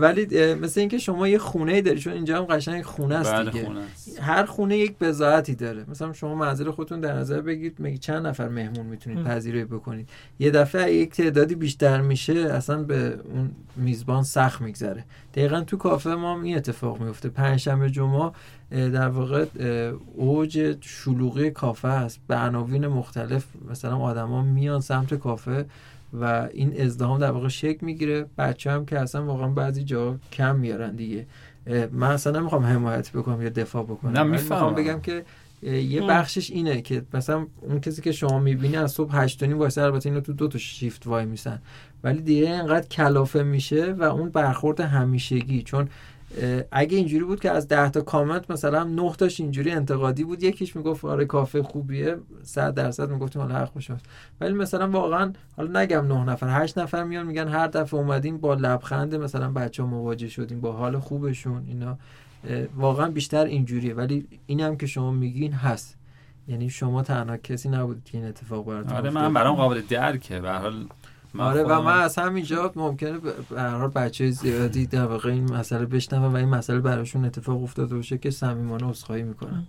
ولی مثل اینکه شما یه خونه داری چون اینجا هم قشنگ خونه است بله، دیگه. خونه هر خونه یک بضاعتی داره. مثلا شما منزل خودتون در نظر بگیرید میگی چند نفر مهمون می‌تونید پذیرایی بکنید. یه دفعه یک تعدادی بیشتر میشه اصلا به اون میزبان سخت میگذره. دقیقا تو کافه ما این اتفاق میفته. پنجشنبه جمعه در واقع اوج شلوغی کافه است به عناوین مختلف مثلا آدما میان سمت کافه و این ازدهام در واقع شکل می‌گیره. بچه هم که اصلا واقعا بعضی جا کم میارن دیگه. من اصلا نمی‌خوام حمایت بکنم یا دفاع بکنم. نه می‌خوام بگم که یه بخشش اینه که مثلا اون کسی که شما می‌بینی از صبح هشت نیم واسه البته اینو تو دو تا شیفت وای میسن. ولی دیگه انقدر کلافه میشه و اون برخورد همیشگی. چون اگه اینجوری بود که از ده تا کامنت مثلا 9 تاش اینجوری انتقادی بود یکیش می‌گفت آره کافه خوبیه 100 درصد می‌گفتیم حالا حق باشه. ولی مثلا واقعا حالا نگم 9 نفر 8 نفر میان میگن هر دفعه اومدیم با لبخند مثلا بچه ها مواجه شدیم با حال خوبشون اینا. واقعا بیشتر اینجوریه. ولی این هم که شما میگین هست. یعنی شما تنها کسی نبودید که این اتفاق براتون آره من برام قابل درکه. به حال آره و من از همینجا ممکنه به هر حال بچه زیادی در واقع این مسئله بشنوم و این مسئله براشون اتفاق افتاده باشه که صمیمانه عذرخواهی می‌کنم.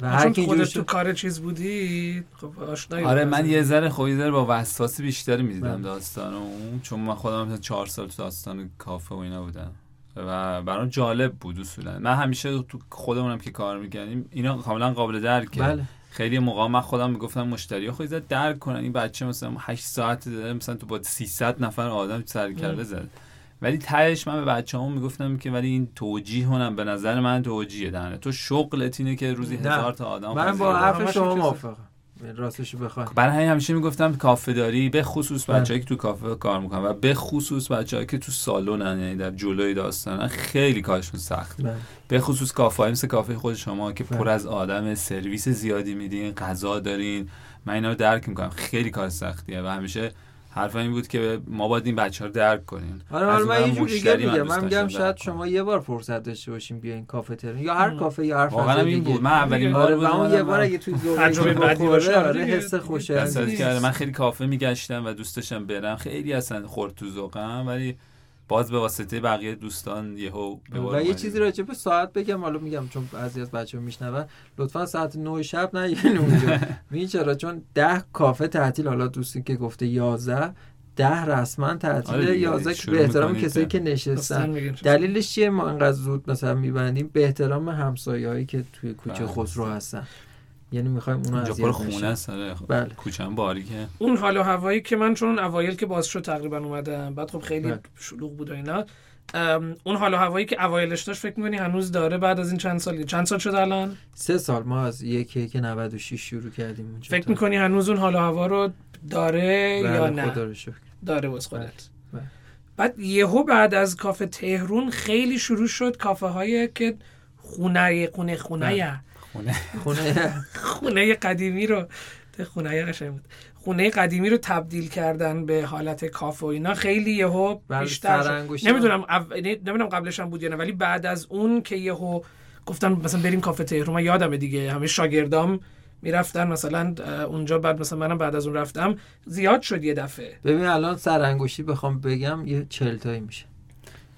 و هر کی خودت تو کار چیز بودی خب آشنایی آره من یه ذره خب ذره با وسواسی بیشتری می‌دیدم بله. داستانو. چون من خودم چهار سال تو داستان کافه و اینا بودم. و برام جالب بود اصولا. من همیشه تو خودمونم که کار می‌کنیم اینا کاملا قابل درکه بله. خیلی موقع من خودم می‌گفتم مشتری خودی زد درک کنن. این بچه مثلا 8 ساعت داره مثلا تو با 300 نفر آدم سر کرده زد ولی تهش من به بچه هم می‌گفتم که ولی این توجیه هنم به نظر من توجیه دهنه. تو شغلت اینه که روزی هزار تا آدم من با حرف شما موافقم. راستش بخوام برای همین همیشه می‌گفتم کافه داری به خصوص بله. بچه‌ای که تو کافه کار می‌کنن و به خصوص بچه‌ای که تو سالن یعنی در جلوی داستان خیلی کارشون سخت بله. به خصوص کافه مثل کافه خود شما که پر بله. از آدم سرویس زیادی میدین غذا دارین من اینا رو درک می‌کنم خیلی کار سختیه و همیشه حرف این بود که ما باید این بچه ها رو درک کنیم. آره آره من یه جوری میگم. من میگم شاید شما یه بار فرصت داشته باشیم بیاین کافه ترین یا هر کافه یا هر واقعا این بود. من اولین بار آره اون یه بار اگه توی تجربه بعدی باشه آره حس خوشایند من خیلی کافه میگشتم و دوست داشتم برم. خیلی اصلا خورد تو ذوقم ولی باز به واسطه بقیه دوستان یهو و یه. چیزی راجع به ساعت بگم حالا میگم چون بعضی از بچه‌ها میشنون لطفا ساعت 9 شب نه اونجا (laughs) می‌دونی چرا چون 10 کافه تعطیل حالا دوستی که گفته 11 ده رسما تعطیل آره دیگه، 11 شروع به احترام کسایی که- نشستن. دلیلش چیه ما انقدر زود مثلا میبندیم به احترام همسایه‌هایی که توی کوچه بله. خسرو هستن یعنی می‌خوایم اونجا اذیت پر. خونه است آره. بله. کوچم باریکه اون حال و هوایی که من چون اوایل که باز شد تقریبا اومدم بعد خب خیلی بله. شلوغ بود و اینا اون حال و هوایی که اوایلش داشت فکر می‌کنی هنوز داره بعد از این چند سال چند سال شد الان سه سال ما از یک که 96 شروع کردیم اونجا فکر می‌کنی هنوز اون حال و هوا رو داره یا بله، نه خدا رو شکر داره واسه خودت بله. بعد یهو بعد از کافه تهرون خیلی شروع شد کافه هایی که خونه خونه خونه بله. خونه. خونه. خونه قدیمی رو ته خونه قشنگ بود. خونه قدیمی رو تبدیل کردن به حالت کافه و اینا. خیلی یهو بله، بیشتر نمی‌دونم او... نمی‌دونم قبلش هم بود یا نه ولی بعد از اون که یهو گفتن مثلا بریم کافه تهرون من یادمه دیگه. همه شاگردام می‌رفتن مثلا اونجا بعد مثلا منم بعد از اون رفتم. زیاد شد یه دفعه. ببین الان سرانگشتی بخوام بگم یه چل تایی میشه.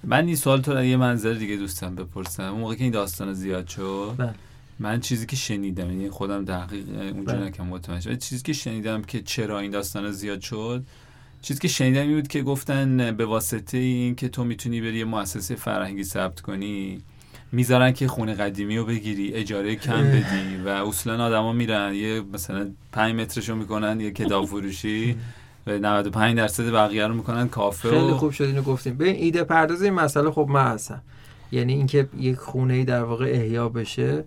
من این سوال تو یه منظر دیگه دوستم بپرسم. اون موقع که این داستان زیاد شد. بله. من چیزی که شنیدم یعنی خودم دقیق اونجا بله. نکم مطمئن شدم. چیزی که شنیدم که چرا این داستان زیاد شد چیزی که شنیدم این بود که گفتن به واسطه این که تو می‌تونی بری یه مؤسسه فرهنگی ثبت کنی می‌ذارن که خونه قدیمی رو بگیری اجاره کم. بدی و اصولا آدما میرن یه مثلا 5 مترشو می‌کنن یه کتاب فروشی (laughs) و 95 درصد بقیه رو می‌کنن کافه خیلی و خوب شد اینو گفتیم ببین ایده پرداز این مسئله خب من هستم یعنی اینکه یک خونه ای در واقع احیا بشه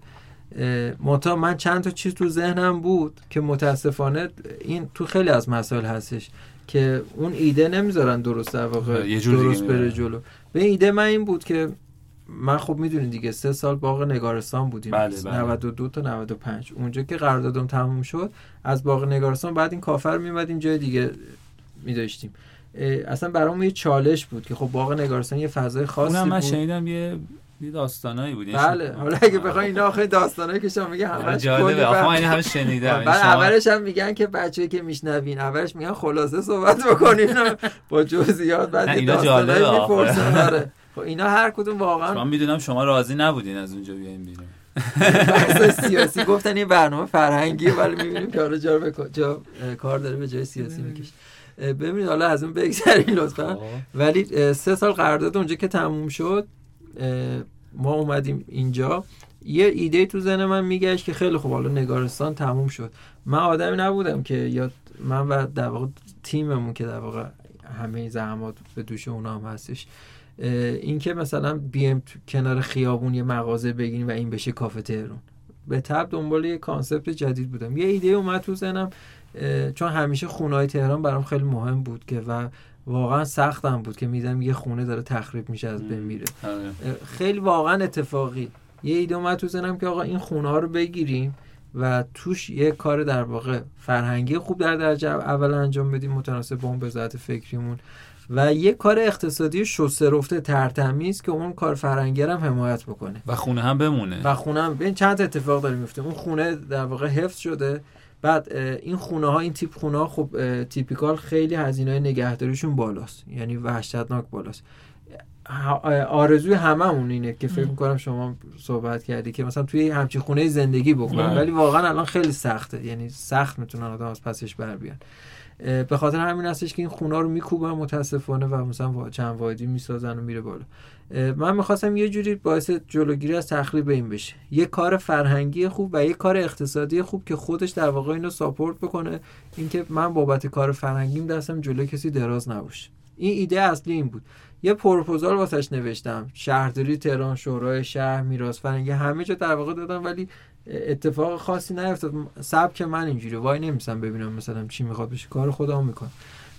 متا من چند تا چیز تو ذهنم بود که متاسفانه این تو خیلی از مسائل هستش که اون ایده نمی‌ذارن درست در واقع یه جور دیگه درست بره. جلو. به ایده من این بود که من خب می‌دونی دیگه سه سال باغ نگارستان بودیم. بله، بله. 92 تا 95 اونجا که قراردادم تموم شد از باغ نگارستان بعد این کافر رو میمدیم جای دیگه میداشتیم. اصلا برام یه چالش بود که خب باغ نگارستان یه فضای خاصی اونم من بود. شنیدم یه داستانایی بود بله حالا اگه بخوای اینا آخه داستانایی که شما میگه آره، همش جالبه. آخه من همه شنیدم. بعد شما- اولش هم میگن که بچه‌ای که میشنوین اولش میگن خلاصه صحبت بکنین با جزئیات بعد یه داستانایی. می‌پرسن. آره. خب اینا هر کدوم واقعا من می‌دونم شما راضی نبودین از اونجا بیاین بیرون. بحث سیاسی. گفتن این برنامه فرهنگی ولی می‌بینیم که حالا جا, به کار- جا کار داره به جای سیاسی می‌کشه. ببینید حالا از اون بگذرین لطفا. خب. ولی سه سال قرارداد اونجا که تموم شد ما اومدیم اینجا. یه ایده تو ذهن من میگشت که خیلی خوب حالا نگارستان تموم شد. من آدمی نبودم که یا من و در واقع تیممون که در واقع همه زحمات به دوش اونا هم هستش این که مثلا بیم کنار خیابون یه مغازه بگیریم و این بشه کافه تهرون به تب دنبال یه کانسپت جدید بودم. یه ایده اومد تو اه، چون همیشه خونه های تهران برام خیلی مهم بود که و واقعا سختم بود که میدم یه خونه داره تخریب میشه از بین میره. آره. خیلی واقعا اتفاقی. یه ایده اومد تو ذهنم که آقا این خونه ها رو بگیریم و توش یه کار در واقع فرهنگی خوب در درجه اول انجام بدیم متناسب با اون بذات فکریمون. و یه کار اقتصادی شسته رفته ترتمیز که اون کار فرهنگی هم حمایت بکنه. و خونه هم بمونه. و خونه هم ببین چند اتفاق داره میفته اون خونه در واقع حفظ شده. بعد این خونه ها این تیپ خونه ها خب تیپیکال خیلی هزینه نگهداریشون بالاست. یعنی وحشتناک بالاست. آرزوی هممون اینه که فکر می‌کنم شما صحبت کردی که مثلا توی همچین خونه زندگی بکنیم بله. ولی واقعا الان خیلی سخته. یعنی سخت می‌تونن آدم از پسش بر بیان. به خاطر همین هستش که این خونه رو میکوبن متاسفانه و مثلا چند واحدی می‌سازن و میره بالا. من می‌خواستم یه جوری باعث جلوگیری از تخریب این بشه. یه کار فرهنگی خوب و یه کار اقتصادی خوب که خودش در واقع اینو ساپورت بکنه اینکه من بابت کار فرهنگیم دستم جلوی کسی دراز نباشه. این ایده اصلی این بود. یه پروپوزال واسش نوشتم. شهرداری تهران شورای شهر میراث فرهنگی همه جا در واقع دادم ولی اتفاق خاصی نیفتاد. سبک من اینجوری وای نمیسم ببینم مثلا چی می‌خواد بشه. کار خودم می‌کنم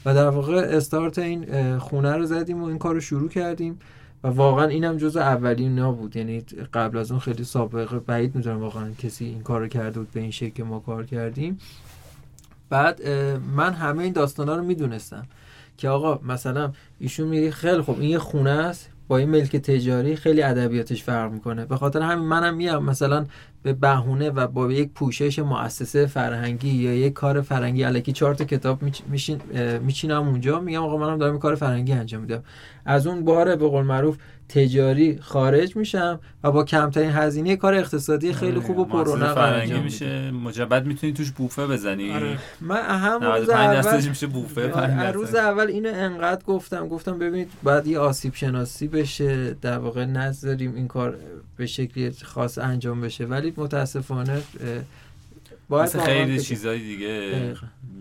و در واقع استارت این خونه رو زدیم و این کار رو شروع کردیم. و واقعا اینم جزء اولین نا بود. یعنی قبل از اون خیلی سابقه بعید می‌دونم واقعا کسی این کار رو کرده بود به این شکل که ما کار کردیم. بعد من همه این داستانا رو می‌دونستم که آقا مثلا ایشون میگه خیلی خب این یه خونه است. با این ملک تجاری خیلی ادبیاتش فرق می‌کنه. به خاطر همین منم میام مثلا به بهونه و با یک پوشش مؤسسه فرهنگی یا یک کار فرهنگی علکی چهار تا کتاب میچین میچینم اونجا میگم آقا منم دارم کار فرهنگی انجام میدم. از اون بار به قول معروف تجاری خارج میشم و با کمترین هزینه کار اقتصادی خیلی خوب و پررونق انجام میشه. مجبد می‌تونی توش بوفه بزنی. آره. من هم روز اول میشه بوفه آره، روز اول اینو انقدر گفتم گفتم ببینید باید یه آسیب شناسی بشه در واقع نذاریم این کار به شکلی خاص انجام بشه. ولی متاسفانه باید خیلی چیزای دیگه.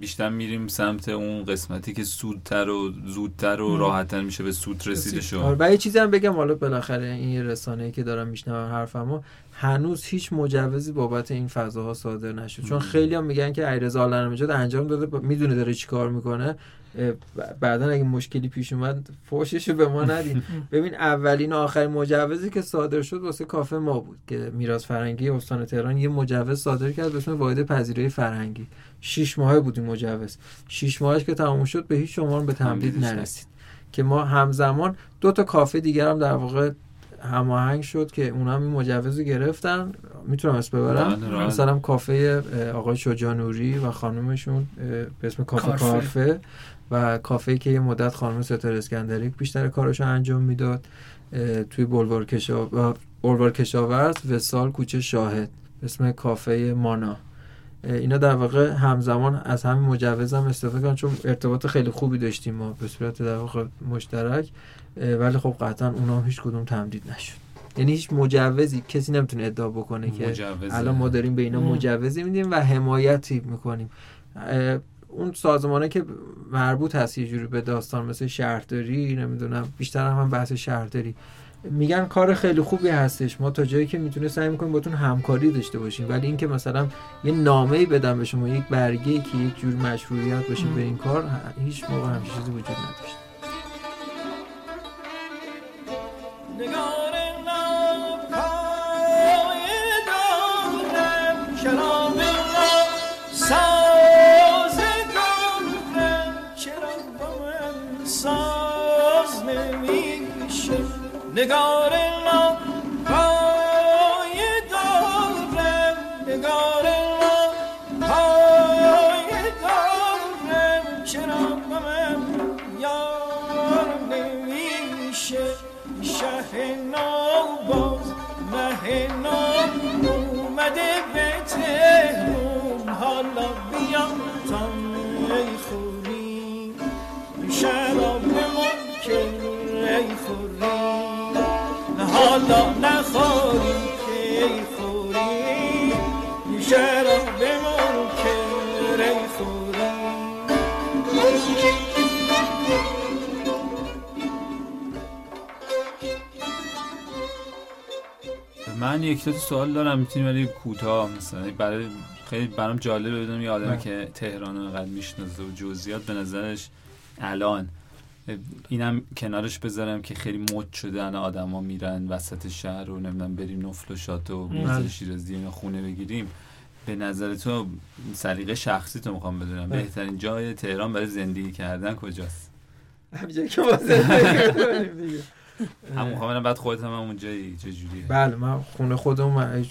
بیشتر میریم سمت اون قسمتی که سودتر و زودتر و راحتتر میشه به سود رسیده شد آره و یه چیزی هم بگم حالا بالاخره این رسانه‌ای که دارم میشنوم حرفمو هنوز هیچ مجوزی بابت این فضاها صادر نشد. چون خیلی هم میگن که علیرضا آلن‌نژاد انجام داده می‌دونه داره چیکار می‌کنه. بعدا اگه مشکلی پیش اومد فوششو به ما ندین. (laughs) ببین اولین و آخرین مجوزی که صادر شد واسه کافه ما بود که میراث فرهنگی استان تهران یه مجوز صادر کرد به اسم واحد پذیرایی فرهنگی. شش ماهه بود این مجوز. شش ماهش که تموم شد به هیچ شما به تمدید نرسید. که ما همزمان دو تا کافه دیگر هم در واقع هماهنگ شد که اونا هم این مجوز گرفتن. می‌تونم اسم ببرم؟ بله، بله. مثلا کافه آقای شجانوری و خانومشون به اسم کافه کارفه و کافه که یه مدت خانم ستاره اسکندری بیشتر کارشو انجام می‌داد توی بلوار کشاورز کشاورز و سال کوچه شاهد. اسم کافه مانا. اینا در واقع همزمان از همین مجوز هم استفاده کردن چون ارتباط خیلی خوبی داشتیم ما به صورت در واقع مشترک. ولی خب قطعا اونا هیچ کدوم تمدید نشد. یعنی هیچ مجوزی کسی نمی‌تونه ادعا بکنه که الان ما داریم به اینا مجوزی میدیم و حمایتی می‌کنیم. اون سازمانه که مربوط هست یه جوری به داستان مثل شهرداری نمی‌دونم بیشتر هم, هم بحث شهرداری. میگن کار خیلی خوبی هستش. ما تا جایی که می‌تونه سعی می‌کنیم باتون همکاری داشته باشیم ولی اینکه مثلا یه نامه ای بدم به شما یک برگه که یک جور مشروعیت باشه به این کار هیچ موقع هم چیزی وجود نداشت Gaurin. نخوری که خوری؟ شراب منکر ای خوری. من یک دو سوال دارم می‌تونی ولی کوتاه مثلا. برای خیلی برام جالب بدونم یه آدمی که تهران رو انقدر می‌شناسه و جزئیات به نظرش الان. اینم کنارش بذارم که خیلی مد شده انا آدما میرن وسط شهر و نمی‌دونم بریم نفل و شاتو و میز شیرازی یا خونه بگیریم. به نظر تو سلیقه شخصی تو می‌خوام بدونم. بهترین جای تهران برای زندگی کردن کجاست؟ همینجایی که ما زندگی دیگه. همون خواهم بعد خودت هم اونجایی چجوریه بله من خونه خودم من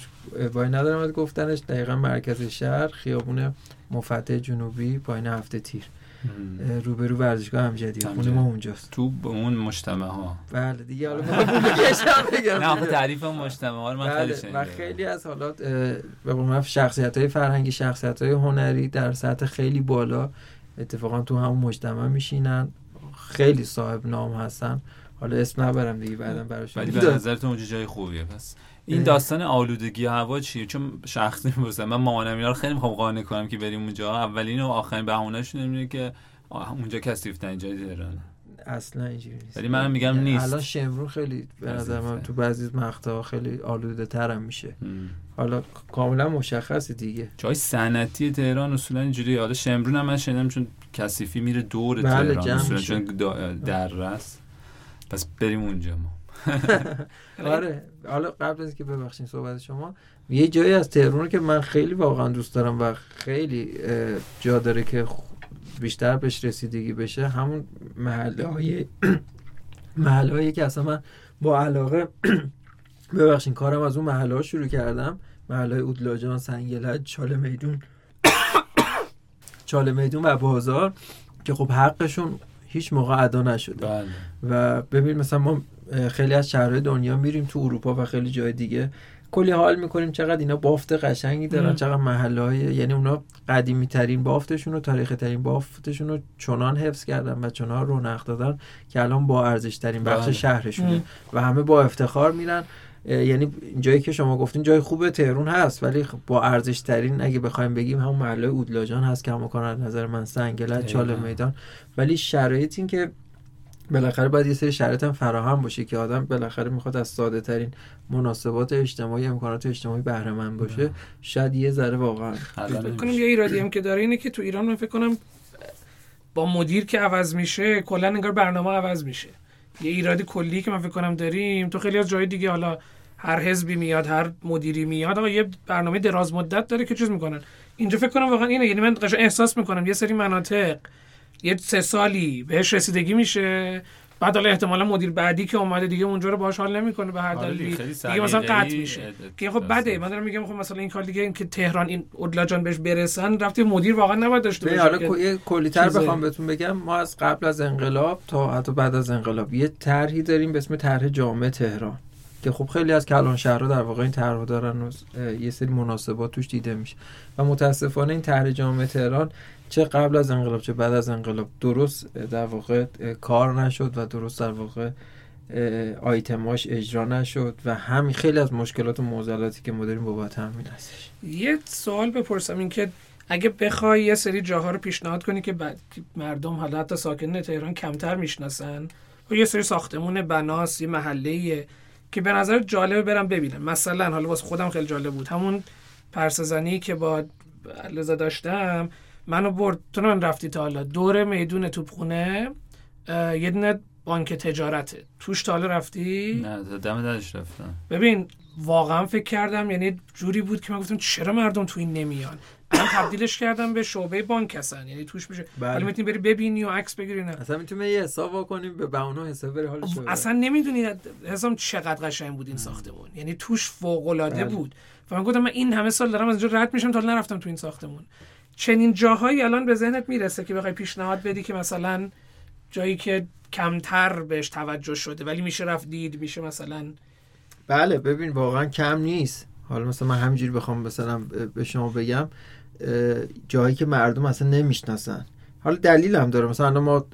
وای ندارم از گفتنش. دقیقا مرکز شهر خیابون مفتح جنوبی پایین هفته تیر. روبرو ورزشگاه امجدی خونه ما اونجاست. تو اون مجتمع ها. بله دیگه حالا (laughs) من بگم نه تعریف مجتمع ها من خیلی بله و خیلی از حالات به قول شخصیت های فرهنگی شخصیت های هنری در سطح خیلی بالا اتفاقا تو همون مجتمع میشینن. خیلی صاحب نام هستن. حالا اسم نبرم دیگه بعدم براش ولی به نظرتون اونجا جای خوبیه پس. این داستان آلودگی هوا چیه؟ چون شخصی می‌پرسم من مامانم اینا رو خیلی می‌خوام قانع کنم که بریم اونجا. اولین و آخرین بهونهشون اینه که اونجا کثیف جای تهران اصلا اینجوری نیست. ولی منم میگم نیست. الان شمرون خیلی به نظر من تو بعضی مقطع خیلی آلوده ترم میشه. حالا کاملا مشخصه دیگه. جای صنعتی تهران اصولا اینجوری حالا شمرون هم من شنیدم چون کثیفی میره دور بله تهران اصولا چون دررس پس بریم اونجا ما. (laughs) آره. حالا قبل از که ببخشین صحبت شما یه جایی از تهران که من خیلی واقعا دوست دارم و خیلی جا داره که بیشتر بهش رسیدگی بشه همون محله های (clears throat) محلهایی که اصلا من با علاقه (clears throat) ببخشین کارم از اون محله شروع کردم. محله اودلاجان سنگلج چاله میدون (clears throat) چاله میدون و بازار که خب حقشون هیچ موقع ادا نشده. بله. و ببین مثلا ما خیلی از شهرهای دنیا میریم تو اروپا و خیلی جای دیگه کلی حال می‌کنیم چقدر اینا بافت قشنگی دارن ام. چقدر محله های یعنی اونا قدیمی ترین بافتشون و تاریخی ترین بافتشون رو چنان حفظ کردن و چنان رونق دادن که الان با ارزش ترین بخش بله. شهرشونه ام. و همه با افتخار میرن یعنی جایی که شما گفتین جای خوبه تهرون هست ولی خب با ارزش ترین اگه بخوایم بگیم همون محله اودلاجان هست که همون از نظر من سنگلت چاله. میدان ولی شرایط این که بالاخره باید یه سری شرایط هم فراهم باشه که آدم بالاخره می‌خواد از ساده ترین مناسبات اجتماعی امکانات اجتماعی بهره مند باشه. شاید یه ذره واقعا. کنم یه ایرادی هم که داره اینه که تو ایران من فکر کنم با مدیر که عوض میشه کلا انگار برنامه عوض میشه. یه ایرادی کلی که من فکر کنم داریم. تو خیلی از جای دیگه حالا هر حزبی میاد هر مدیری میاد آقا یه برنامه دراز مدت داره که چیز می‌کنن. اینجا فکر کنم واقعا اینه. یعنی من قشنگ احساس می‌کنم یه سری مناطق یه سه سالی بهش رسیدگی میشه. بعد حالا احتمالا مدیر بعدی که اومده دیگه اونجا رو باهاش حال نمی‌کنه به هر آره دلیلی. دیگه مثلا قطع میشه. اد- که خب بده. من دارم میگم خب مثلا این کار دیگه این که تهران این اودلاجان بهش برسن رفتی مدیر واقعا نباید داشته باشه حالا کلیتر. بخوام بهتون بگم ما از قبل از انقلاب تا حتی بعد از انقلاب یه طرحی داریم به اسم طرح جامع تهران. که خب خیلی از کلان شهرها در واقع این طرح دارن و یه سری مناسبات توش دیده میشه. و متاسفانه این طرح جامع تهران چه قبل از انقلاب چه بعد از انقلاب درست در واقع کار نشد و درست در واقع آیتماش اجرا نشد و همین خیلی از مشکلات و معضلاتی که ما داریم بابت همین هستش. یه سوال بپرسم این که اگه بخوای یه سری جاها رو پیشنهاد کنی که بعد مردم حالا حتی ساکنین تهران کمتر می‌شناسن و یه سری ساختمون بناس یه محله که به نظر جالبه برم ببینم. مثلا حالا واسه خودم خیلی جالب بود. همون پرسزنی که با لذا داشتم منو برد تو رفتی تا حالا. دور میدون توپخونه یه دونه بانک تجارته. توش تا حالا رفتی؟ نه دم درش رفتم. ببین واقعا فکر کردم یعنی جوری بود که من گفتم چرا مردم تو این نمیان؟ من تبدیلش کردم به شعبه بانک هستن. یعنی توش میشه. بله. ولی می‌تونی بری ببینی و عکس بگیری نه. اصلا می‌تونیم یه حساب کنیم به بهونه حساب بره حالش ببره. اصلا نمی‌دونی حسام چقدر قشنگ بود این ساختمون. یعنی توش فوق العاده بله. بود. و من گفتم من این همه سال دارم از اینجا رد میشم تا نرفتم تو این ساختمون. چنین جاهایی الان به ذهنت می‌رسه که بخوای پیشنهاد بدی که مثلا جایی که کمتر بهش توجه شده ولی میشه رفت دید میشه مثلا بله ببین واقعا کم نیست. حالا مثلا من همینجوری بخوام مثلا به شما بگم. جایی که مردم اصلا نمی‌شناسن. حالا دلیل هم داره. مثلا ما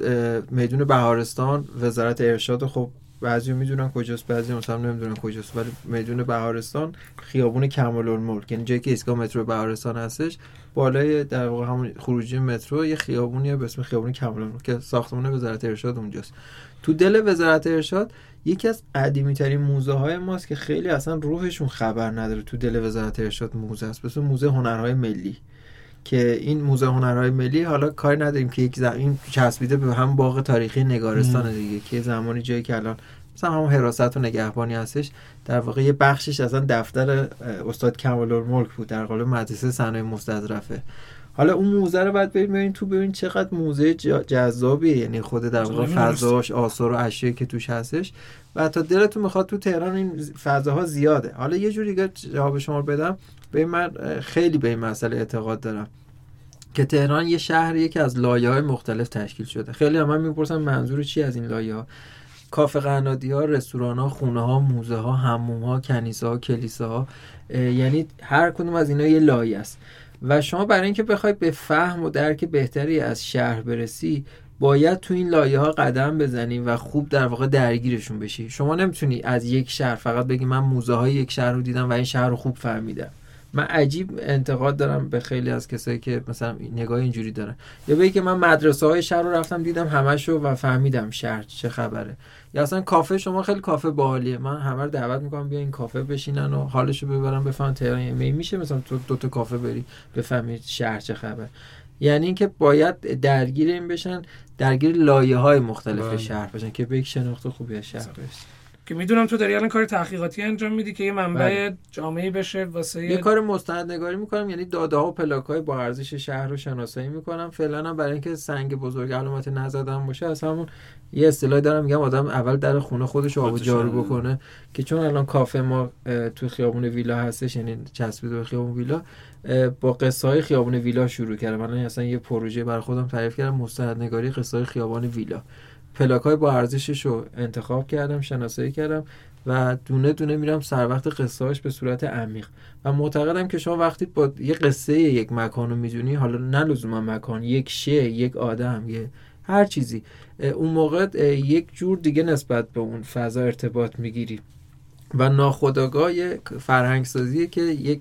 میدون بهارستان وزارت ارشاد خب بعضی می‌دونن کجاست بعضی مثلا نمی‌دونن کجاست ولی میدون بهارستان خیابون کمال الملک. یعنی جایی که ایستگاه مترو بهارستان هستش بالای در واقع همون خروجی مترو یه خیابونیه به اسم خیابون کمال الملک که ساختمان وزارت ارشاد اونجاست. تو دل وزارت ارشاد یکی از قدیمی ترین موزه های ماست که خیلی اصلا روحشون خبر نداره تو دل وزارت ارشاد موزه است. مثل موزه هنرهای ملی. که این موزه هنرهای ملی حالا کاری نداریم که یک ز... این چسبیده به هم باغ تاریخی نگارستان دیگه که زمانی جایی که الان مثلا همون حراست و نگهبانی هستش در واقع یه بخشش اصلا دفتر استاد کمال الملک بود در قالب مدرسه صنایع مستظرفه. حالا اون موزه رو بعد بریم ببین تو ببین چقدر موزه جذابیه. یعنی خود در واقع فضاش آثار و اشیایی که توش هستش. و تا دلتون می‌خواد تو تهران این فضاها زیاده. حالا یه جوری جواب شما بدم. به من خیلی به این مسئله اعتقاد دارم. که تهران یه شهریه که از لایه های مختلف تشکیل شده. خیلی هم من می‌پرسن منظور چی از این لایه ها کافه قنادی ها رستوران ها خونه ها موزه ها حموم ها کنیسه ها کلیسه ها یعنی هر کدوم از اینا یه لایه است. و شما برای اینکه بخوای به فهم و درک بهتری از شهر برسی باید تو این لایه ها قدم بزنی و خوب در واقع درگیرشون بشی. شما نمی‌تونی از یک شهر فقط بگی من موزه های یک شهر رو دیدم و این شهر رو خوب فهمیدم. من عجیب انتقاد دارم به خیلی از کسایی که مثلا نگاه اینجوری دارن. یا بگی که من مدرسه های شهر رو رفتم دیدم همشو و فهمیدم شهر چه خبره. یا اصلا کافه شما خیلی کافه باحالیه. من همه رو دعوت می‌کنم بیا این کافه بشینن و حالشو ببرن بفهمن تهران یعنی میشه مثلا تو دو تا کافه بری بفهمی شهر چه خبر یعنی اینکه باید درگیر این بشن درگیر لایه های مختلف بله. شهر بشن که به یک شناخت خوبی از شهر برسن که می‌دونم تو داری الان کار تحقیقاتی انجام میدی که یه منبع بله. جامعه بشه واسه یه کار مستند نگاری می‌کنم یعنی داده ها و پلاک های با ارزش شهر رو شناسایی می‌کنم. فعلا هم برای اینکه سنگ بزرگ علامت نزدن باشه از همون یه اصطلاحی دارم میگم آدم اول در خونه خودش رو آب جارو رو- بکنه که چون الان کافه ما تو خیابون ویلا هستش یعنی چسبیده به خیابون ویلا با قصه های خیابون ویلا شروع کردم. من اصلا یه پروژه برای خودم تعریف کردم مستند نگاری قصه های خیابان ویلا. پلاک های با ارزشش رو انتخاب کردم شناسایی کردم و دونه دونه میرم سر وقت قصه به صورت عمیق. و معتقدم که شما وقتی با یه قصه یک مکان رو می‌دونی حالا نه لزوما مکان یک شی یک آدم یه هر چیزی اون موقع یک جور دیگه نسبت به اون فضا ارتباط می‌گیری. و ناخودآگاه فرهنگ سازیه که یک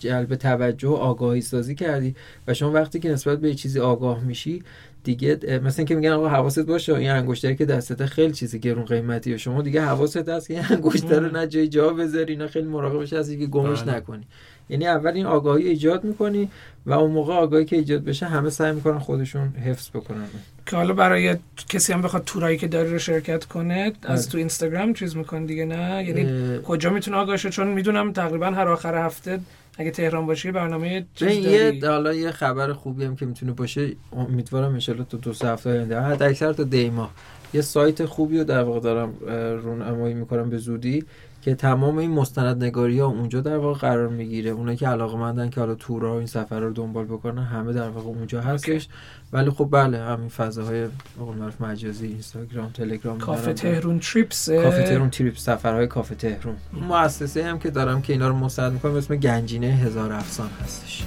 جلب توجه و آگاهی سازی کردی. و شما وقتی که نسبت به یه چیزی آگاه میشی دیگه اه، مثل اینکه میگن آقا حواست باشه این انگشتری که دستت خیلی چیزی گرون قیمتیه شما دیگه حواست هست که این انگشتر رو نه جای جا بذاری اینا خیلی مراقبش هستی که گمش بله. نکنی. یعنی اول این آگاهی ایجاد می‌کنی و اون موقع آگاهی که ایجاد بشه همه سعی می‌کنن خودشون حفظ بکنن. که حالا برای کسی هم بخواد تورایی که داره رو شرکت کنه از بله. تو اینستاگرام چیز می‌کنه دیگه نه؟ یعنی اه، کجا می‌تونه آگاه شه چون می‌دونم تقریبا هر آخر هفته اگه تهران باشی برنامه یه حالا یه خبر خوبی هم که می‌تونه باشه امیدوارم انشالله تو دو سه هفته آینده حد اکثر تا دیما یه سایت خوبی رو در واقع دارم رونمایی می‌کنم به زودی. که تمام این مستند نگاری ها اونجا در واقع قرار می‌گیره. اونایی که علاقه مندن که حالا تورا و این سفر رو دنبال بکنن همه در واقع اونجا هستش. ولی خب بله همین فضاهای قول معروف مجازی اینستاگرام تلگرام کافه. تهرون تریپس. کافه تهرون تریپ سفرهای کافه تهرون. مؤسسه هم که دارم که اینا رو مستند می‌کنم به اسم گنجینه هزار افسان هستش.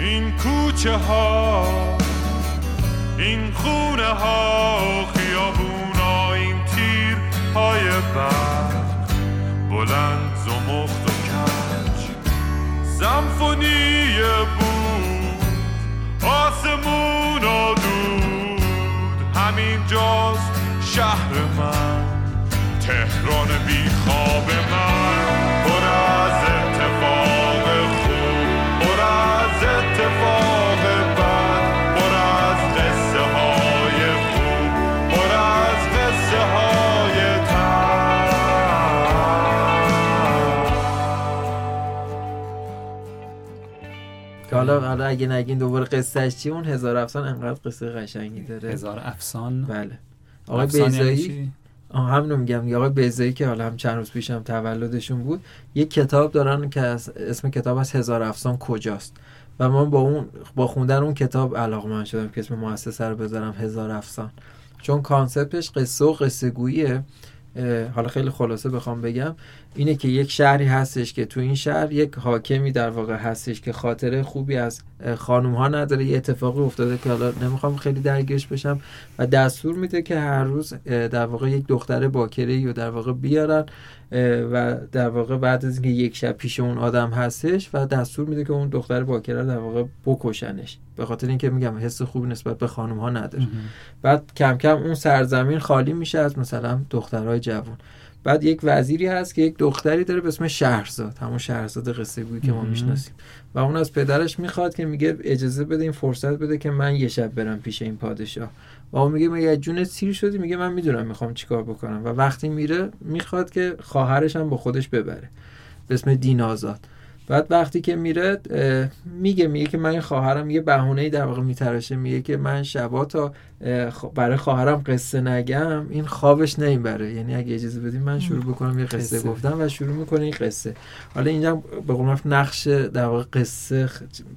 این کوچه ها این خونه ها خیابون ها این تیر های برق. بلند زمخت و کج. سمفونی بود آسمون و دود. همین جاست شهر من تهران بی خواب من. که حالا حالا اگه نگین دوباره قصهش چی اون هزار افسان انقدر قصه قشنگی داره. هزار افسان؟ بله. آقای بیزایی چی؟ آه همینو میگم. آقای بیزایی که حالا هم چند روز پیشم تولدشون بود یک کتاب دارن که اسم کتاب از هزار افسان کجاست. و من با اون با خوندن اون کتاب علاقمند شدم که اسم مؤسسه رو بذارم هزار افسان. چون کانسپتش قصه و قصه گوییه حالا خیلی خلاصه بخوام بگم. اینه که یک شهری هستش که تو این شهر یک حاکمی در واقع هستش که خاطره خوبی از خانوم ها نداره. یه اتفاقی افتاده که حالا نمی‌خوام خیلی درگیرش بشم و دستور میده که هر روز در واقع یک دختر باکره رو در واقع بیارن و در واقع بعد از اینکه یک شب پیش اون آدم هستش و دستور میده که اون دختر باکره در واقع بکشنش. به خاطر اینکه میگم حس خوبی نسبت به خانم ها نداره بعد کم کم اون سرزمین خالی میشه از مثلا دخترهای جوان. بعد یک وزیری هست که یک دختری داره به اسم شهرزاد. همون شهرزاد قصه گویی که ما. می‌شناسیم. و اون از پدرش می‌خواد که میگه اجازه بده این فرصت بده که من یه شب برم پیش این پادشاه. و اون میگه مگه از جونت سیر شدی؟ میگه من می‌دونم می‌خوام چیکار بکنم. و وقتی میره می‌خواد که خواهرش هم با خودش ببره. به اسم دینازاد. بعد وقتی که میره میگه میگه که من این خواهرم یه بهونه در واقع میتراشه میگه که من شبا تا برای خواهرم قصه نگم این خوابش نمی‌بره یعنی اگه اجازه بدیم من شروع بکنم یه قصه, قصه. گفتم و شروع می‌کنه این قصه. حالا اینجا به قول معروف نقش در واقع قصه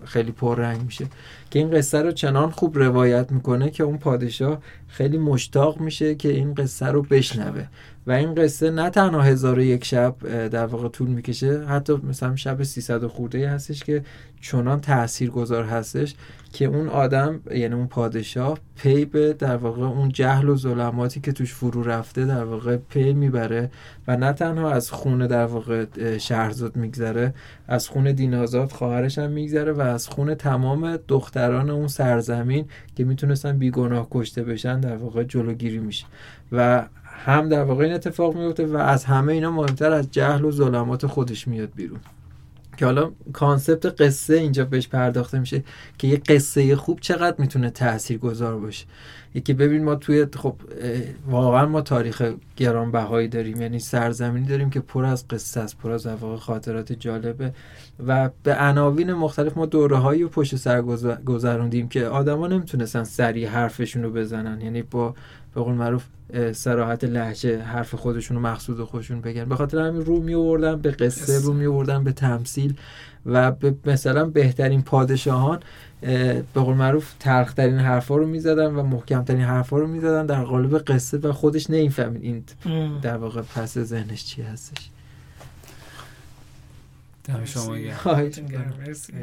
خیلی پررنگ میشه که این قصه رو چنان خوب روایت می‌کنه که اون پادشاه خیلی مشتاق میشه که این قصه رو بشنوه. و این قصه نه تنها هزار و یک شب در واقع طول می‌کشه حتی مثلا شب 300 و خورده هستش که چنان تاثیرگذار هستش که اون آدم یعنی اون پادشاه پی به در واقع اون جهل و ظلماتی که توش فرو رفته در واقع پی می‌بره و نه تنها از خون در واقع شهرزاد میگذره از خون دینازاد خواهرش هم میگذره و از خون تمام دختران اون سرزمین که می‌تونستن بیگناه کشته بشن در واقع جلوگیری میشه. و هم در واقع این اتفاق میفته و از همه اینا مهمتر از جهل و ظلمات خودش میاد بیرون. که حالا کانسپت قصه اینجا بهش پرداخته میشه که یه قصه خوب چقدر می‌تونه تأثیر گذار باشه. یکی ببین ما توی خب واقعا ما تاریخ گرانبهایی داریم یعنی سرزمینی داریم که پر از قصه است پر از واقع خاطرات جالبه و به عناوین مختلف ما دوره هایی پشت سر گذروندیم که آدما نمی‌تونستن سریع حرفشون رو بزنن. یعنی با به قول معروف سراحت لحجه حرف خودشون و مقصود خودشون بگن. به خاطر همین رو می به قصه رو می به تمثیل و به مثلا بهترین پادشاهان به قول معروف تلخترین حرفا رو می‌زدن و محکمترین حرفا رو می‌زدن. در قالب قصه و خودش نمی‌فهمید این در واقع پس ذهنش چی هستش. دم شما مرسی.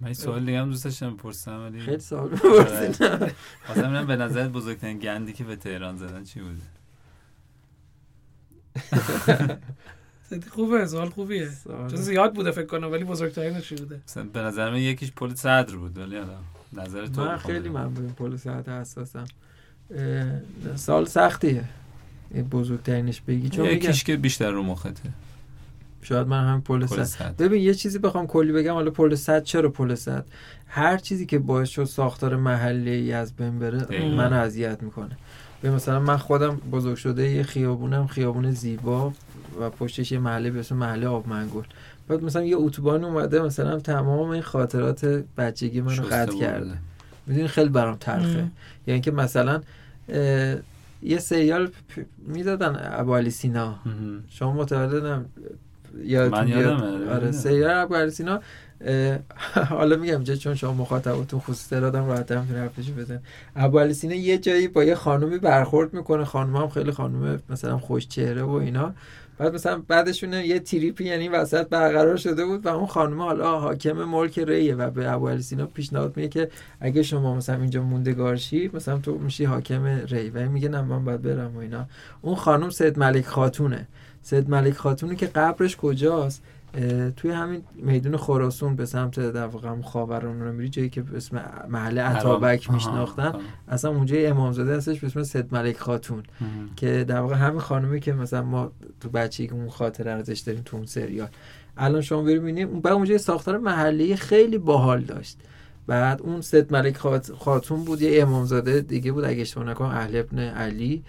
من این سوال دیگه هم دوست داشتم بپرسم ولی خیلی سوال بپرسید آره. به نظرت بزرگترین گندی که به تهران زدن چی بوده؟ (laughs) خوبه سوال خوبیه. چون زیاد بوده فکر کنم ولی بزرگترین چی بوده؟ به نظر من یکیش پل صدر بود ولی نظر تو من خیلی من به پل صدر حساسم. سال سختیه. بزرگترینش بگی. چون یکیش که بیشتر رو مخته. شاید من هم پل صد. ببین یه چیزی بخوام کلی بگم حالا پل صد چرا پل صد؟ هر چیزی که باعث شد ساختار محلی از بین بره من اذیت می‌کنه. به مثلا من خودم بزرگ شده یه خیابونم خیابون زیبا و پشتش یه محله به اسم محله آبمنگل بعد مثلا یه اتوبان اومده مثلا تمام این خاطرات بچگی منو قطع کرده. می‌دونی خیلی برام تلخه. یعنی که مثلا یه سریال می‌دادن ابو سینا. شما متولدم یادتون من یادم آره سریال ابو سینا (laughs) حالا میگم جه چون شما مخاطبتون خصوصی دادم راحت هم حرفشو بزن ابو سینا یه جایی با یه خانومی برخورد می‌کنه. خانم هم خیلی خانم مثلا خوش چهره و اینا. بعد مثلا بعدشون یه تریپی یعنی وسط برقرار شده بود و اون خانم حالا حاکم ملک ریه و به ابو سینا پیشنهاد میگه که اگه شما مثلا اینجا موندگارشی مثلا تو میشی حاکم ری و میگه نه من باید برم و اینا. اون خانم سید ملک خاتونه. سید ملک خاتونه که قبرش کجاست؟ توی همین میدون خراسون به سمت در واقع خاوران رو میری جایی که به اسم محل عطابک میشناختن. اصلا اونجا امامزاده هستش به اسم سید ملک خاتون که در واقع همین خانمی که مثلا ما تو بچگی اون خاطر ازش داریم تو اون سریال. الان شما ببینید اون اونجا ساختار محلی خیلی باحال داشت. بعد اون ست ملک خاتون بود یه امامزاده دیگه بود اگه اشتباه نکنم اهل ابن علی.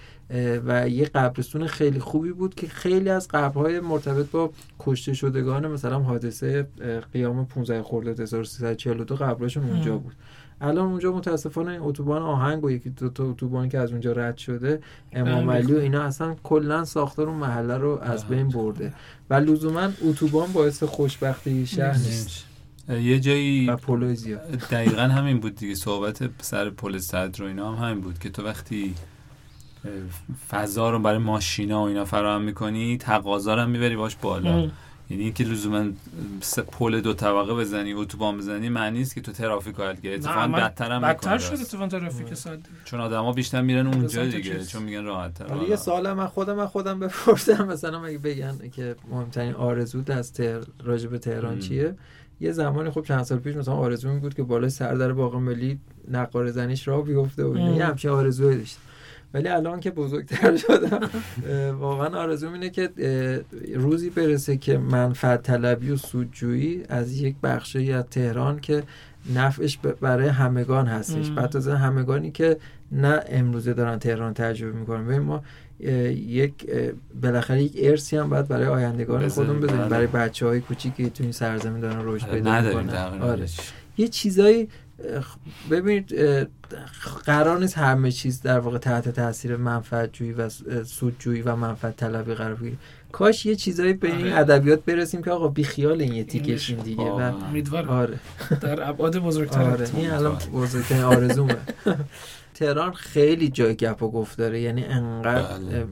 و یه قبرستون خیلی خوبی بود که خیلی از قبرهای مرتبط با کشته شدگان مثلا حادثه قیام 15 خرداد 1342 قبرشون اونجا بود. الان اونجا متاسفانه اتوبان آهنگ و یکی دو تا اتوبان که از اونجا رد شده امام علی و اینا اصلا کلا ساختار اون محله رو از بین برده. و لزوما اتوبان باعث خوشبختی شهر نیست. یه جایی پولو دقیقا همین بود دیگه. صحبت سر پل صدر و اینا هم همین بود که تو وقتی فضا رو برای ماشینا و اینا فراهم می‌کنی تقاضا رو هم می‌بری باش بالا. یعنی اینکه لزوما پل دو طبقه بزنی اتوبان بزنی معنی نیست که تو ترافیک رو حل اتفاقا بدتر هم بدتر شده اتفاقا ترافیک ساده چون آدما بیشتر میرن اونجا دیگه چون میگن راحت تر یه سوال من خودم من خودم بپرسم. مثلا اگه بگن که مهمترین آرزو از تهر... راجب تهران چیه؟ یه زمانی خب چند سال پیش مثلا آرزو می بود که بالای سردر باغ ملی نقاره زنیش راه بیفته و یه همچین آرزوی داشت ولی الان که بزرگتر (laughs) شدم واقعا آرزو اینه که روزی برسه که منفعت طلبی و سودجویی از یک بخشی از تهران که نفعش برای همگان هستش. بعد از همگانی که نه امروزه دارن تهران تجربه می‌کنن. و ما یک بالاخره یک ارسی هم باید برای آیندگان خودمون بذاریم. بله. برای بچه های کوچیکی که تو این سرزمین دارن رشد آره، پیدا می‌کنن. آره. یه چیزایی ببینید قرار نیست همه چیز در واقع تحت تاثیر منفعت جویی و سودجویی و منفعت طلبی قرار بگیره. کاش یه چیزایی به این آره. ادبیات برسیم که آقا بی خیال این یه تیکشین دیگه و آره. در ابعاد بزرگتر آره این الان بزرگترین آرزومه. (laughs) تهران خیلی جای گپ و گفت داره یعنی انقدر بله.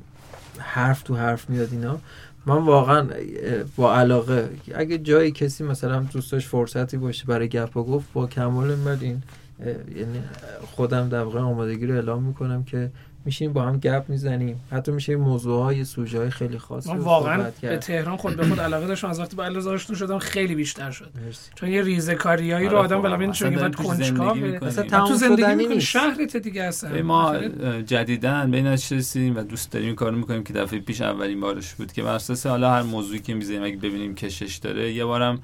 حرف تو حرف میاد اینا. من واقعا با علاقه اگه جایی کسی مثلا دوستاش فرصتی باشه برای گپ و گفت با کمال میل این یعنی خودم در واقع آمادگی رو اعلام می‌کنم که میشیم با هم گپ می‌زنیم. حتی میشه موضوع های سوژه های خیلی خاص من واقعا به تهران خود به خود علاقه داشتم. از وقتی با علیرضا آشنا شدم خیلی بیشتر شد. مرسی. چون یه ریزه کاریایی رو آره، آدم بالا ببین چون بعد کنجکاوه تو زندگی می‌کنی شهرت دیگه اصلا. ما جدیدن بین رسیدیم و دوست داریم کار می‌کنیم که دفعه پیش اولین بارش بود که بر اساس حالا هر موضوعی که می‌ذاریم اگه ببینیم کشش داره یه بارم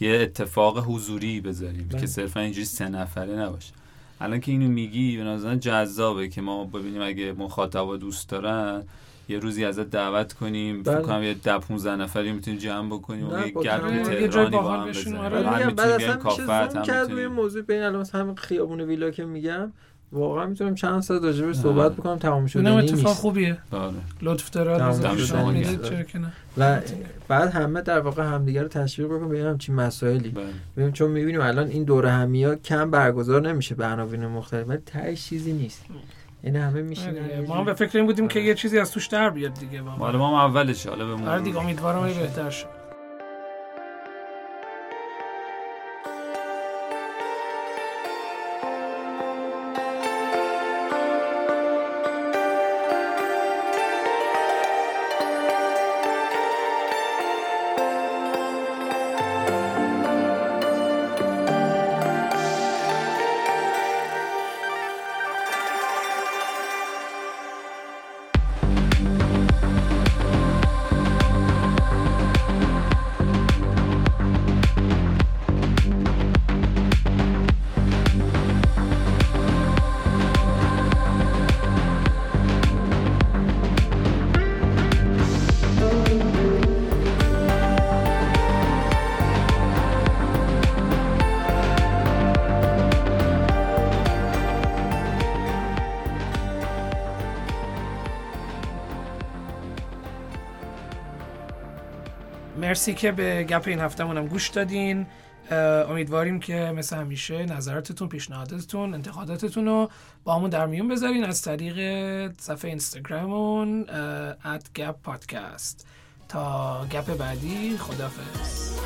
یه اتفاق حضوری بذاریم بله. که صرفا اینجوری سه نفره نباشه. الان که اینو میگی به نظرم جذابه که ما ببینیم اگه مخاطبا دوست دارن یه روزی ازت دعوت کنیم بله. فکر کنم یه ده 15 نفری می‌تونیم جمع بکنیم و یه گپ تهرانی با باحال هم بشینیم، بزنیم. آره. بعد اصلا میشه کافه زوم هم کرد روی موضوع بین الان مثلا همین خیابون ویلا که میگم واقعا می‌تونم چند ساعت راجع. صحبت بکنم تمام اینم شدنی اتفاق نیست خوبیه. آره. لطف نه. و بعد همه در واقع همدیگه رو تشویق بکنیم به همچین مسائلی. بله. ببین چون می‌بینیم الان این دوره همی ها کم برگزار نمیشه به عناوین مختلف ولی تهش چیزی نیست. یعنی همه میشینن آره، ما هم به فکر این بودیم که یه چیزی از توش در بیاد دیگه ما هم اولشه حالا به آره. دیگه امیدوارم بهتر شد مرسی که به گپ این هفتهمون هم گوش دادین. امیدواریم که مثل همیشه نظراتتون پیشنهاداتتون انتقاداتتون رو با همون در میون بذارین از طریق صفحه اینستاگراممون ات گپ پادکست. تا گپ بعدی خدافظ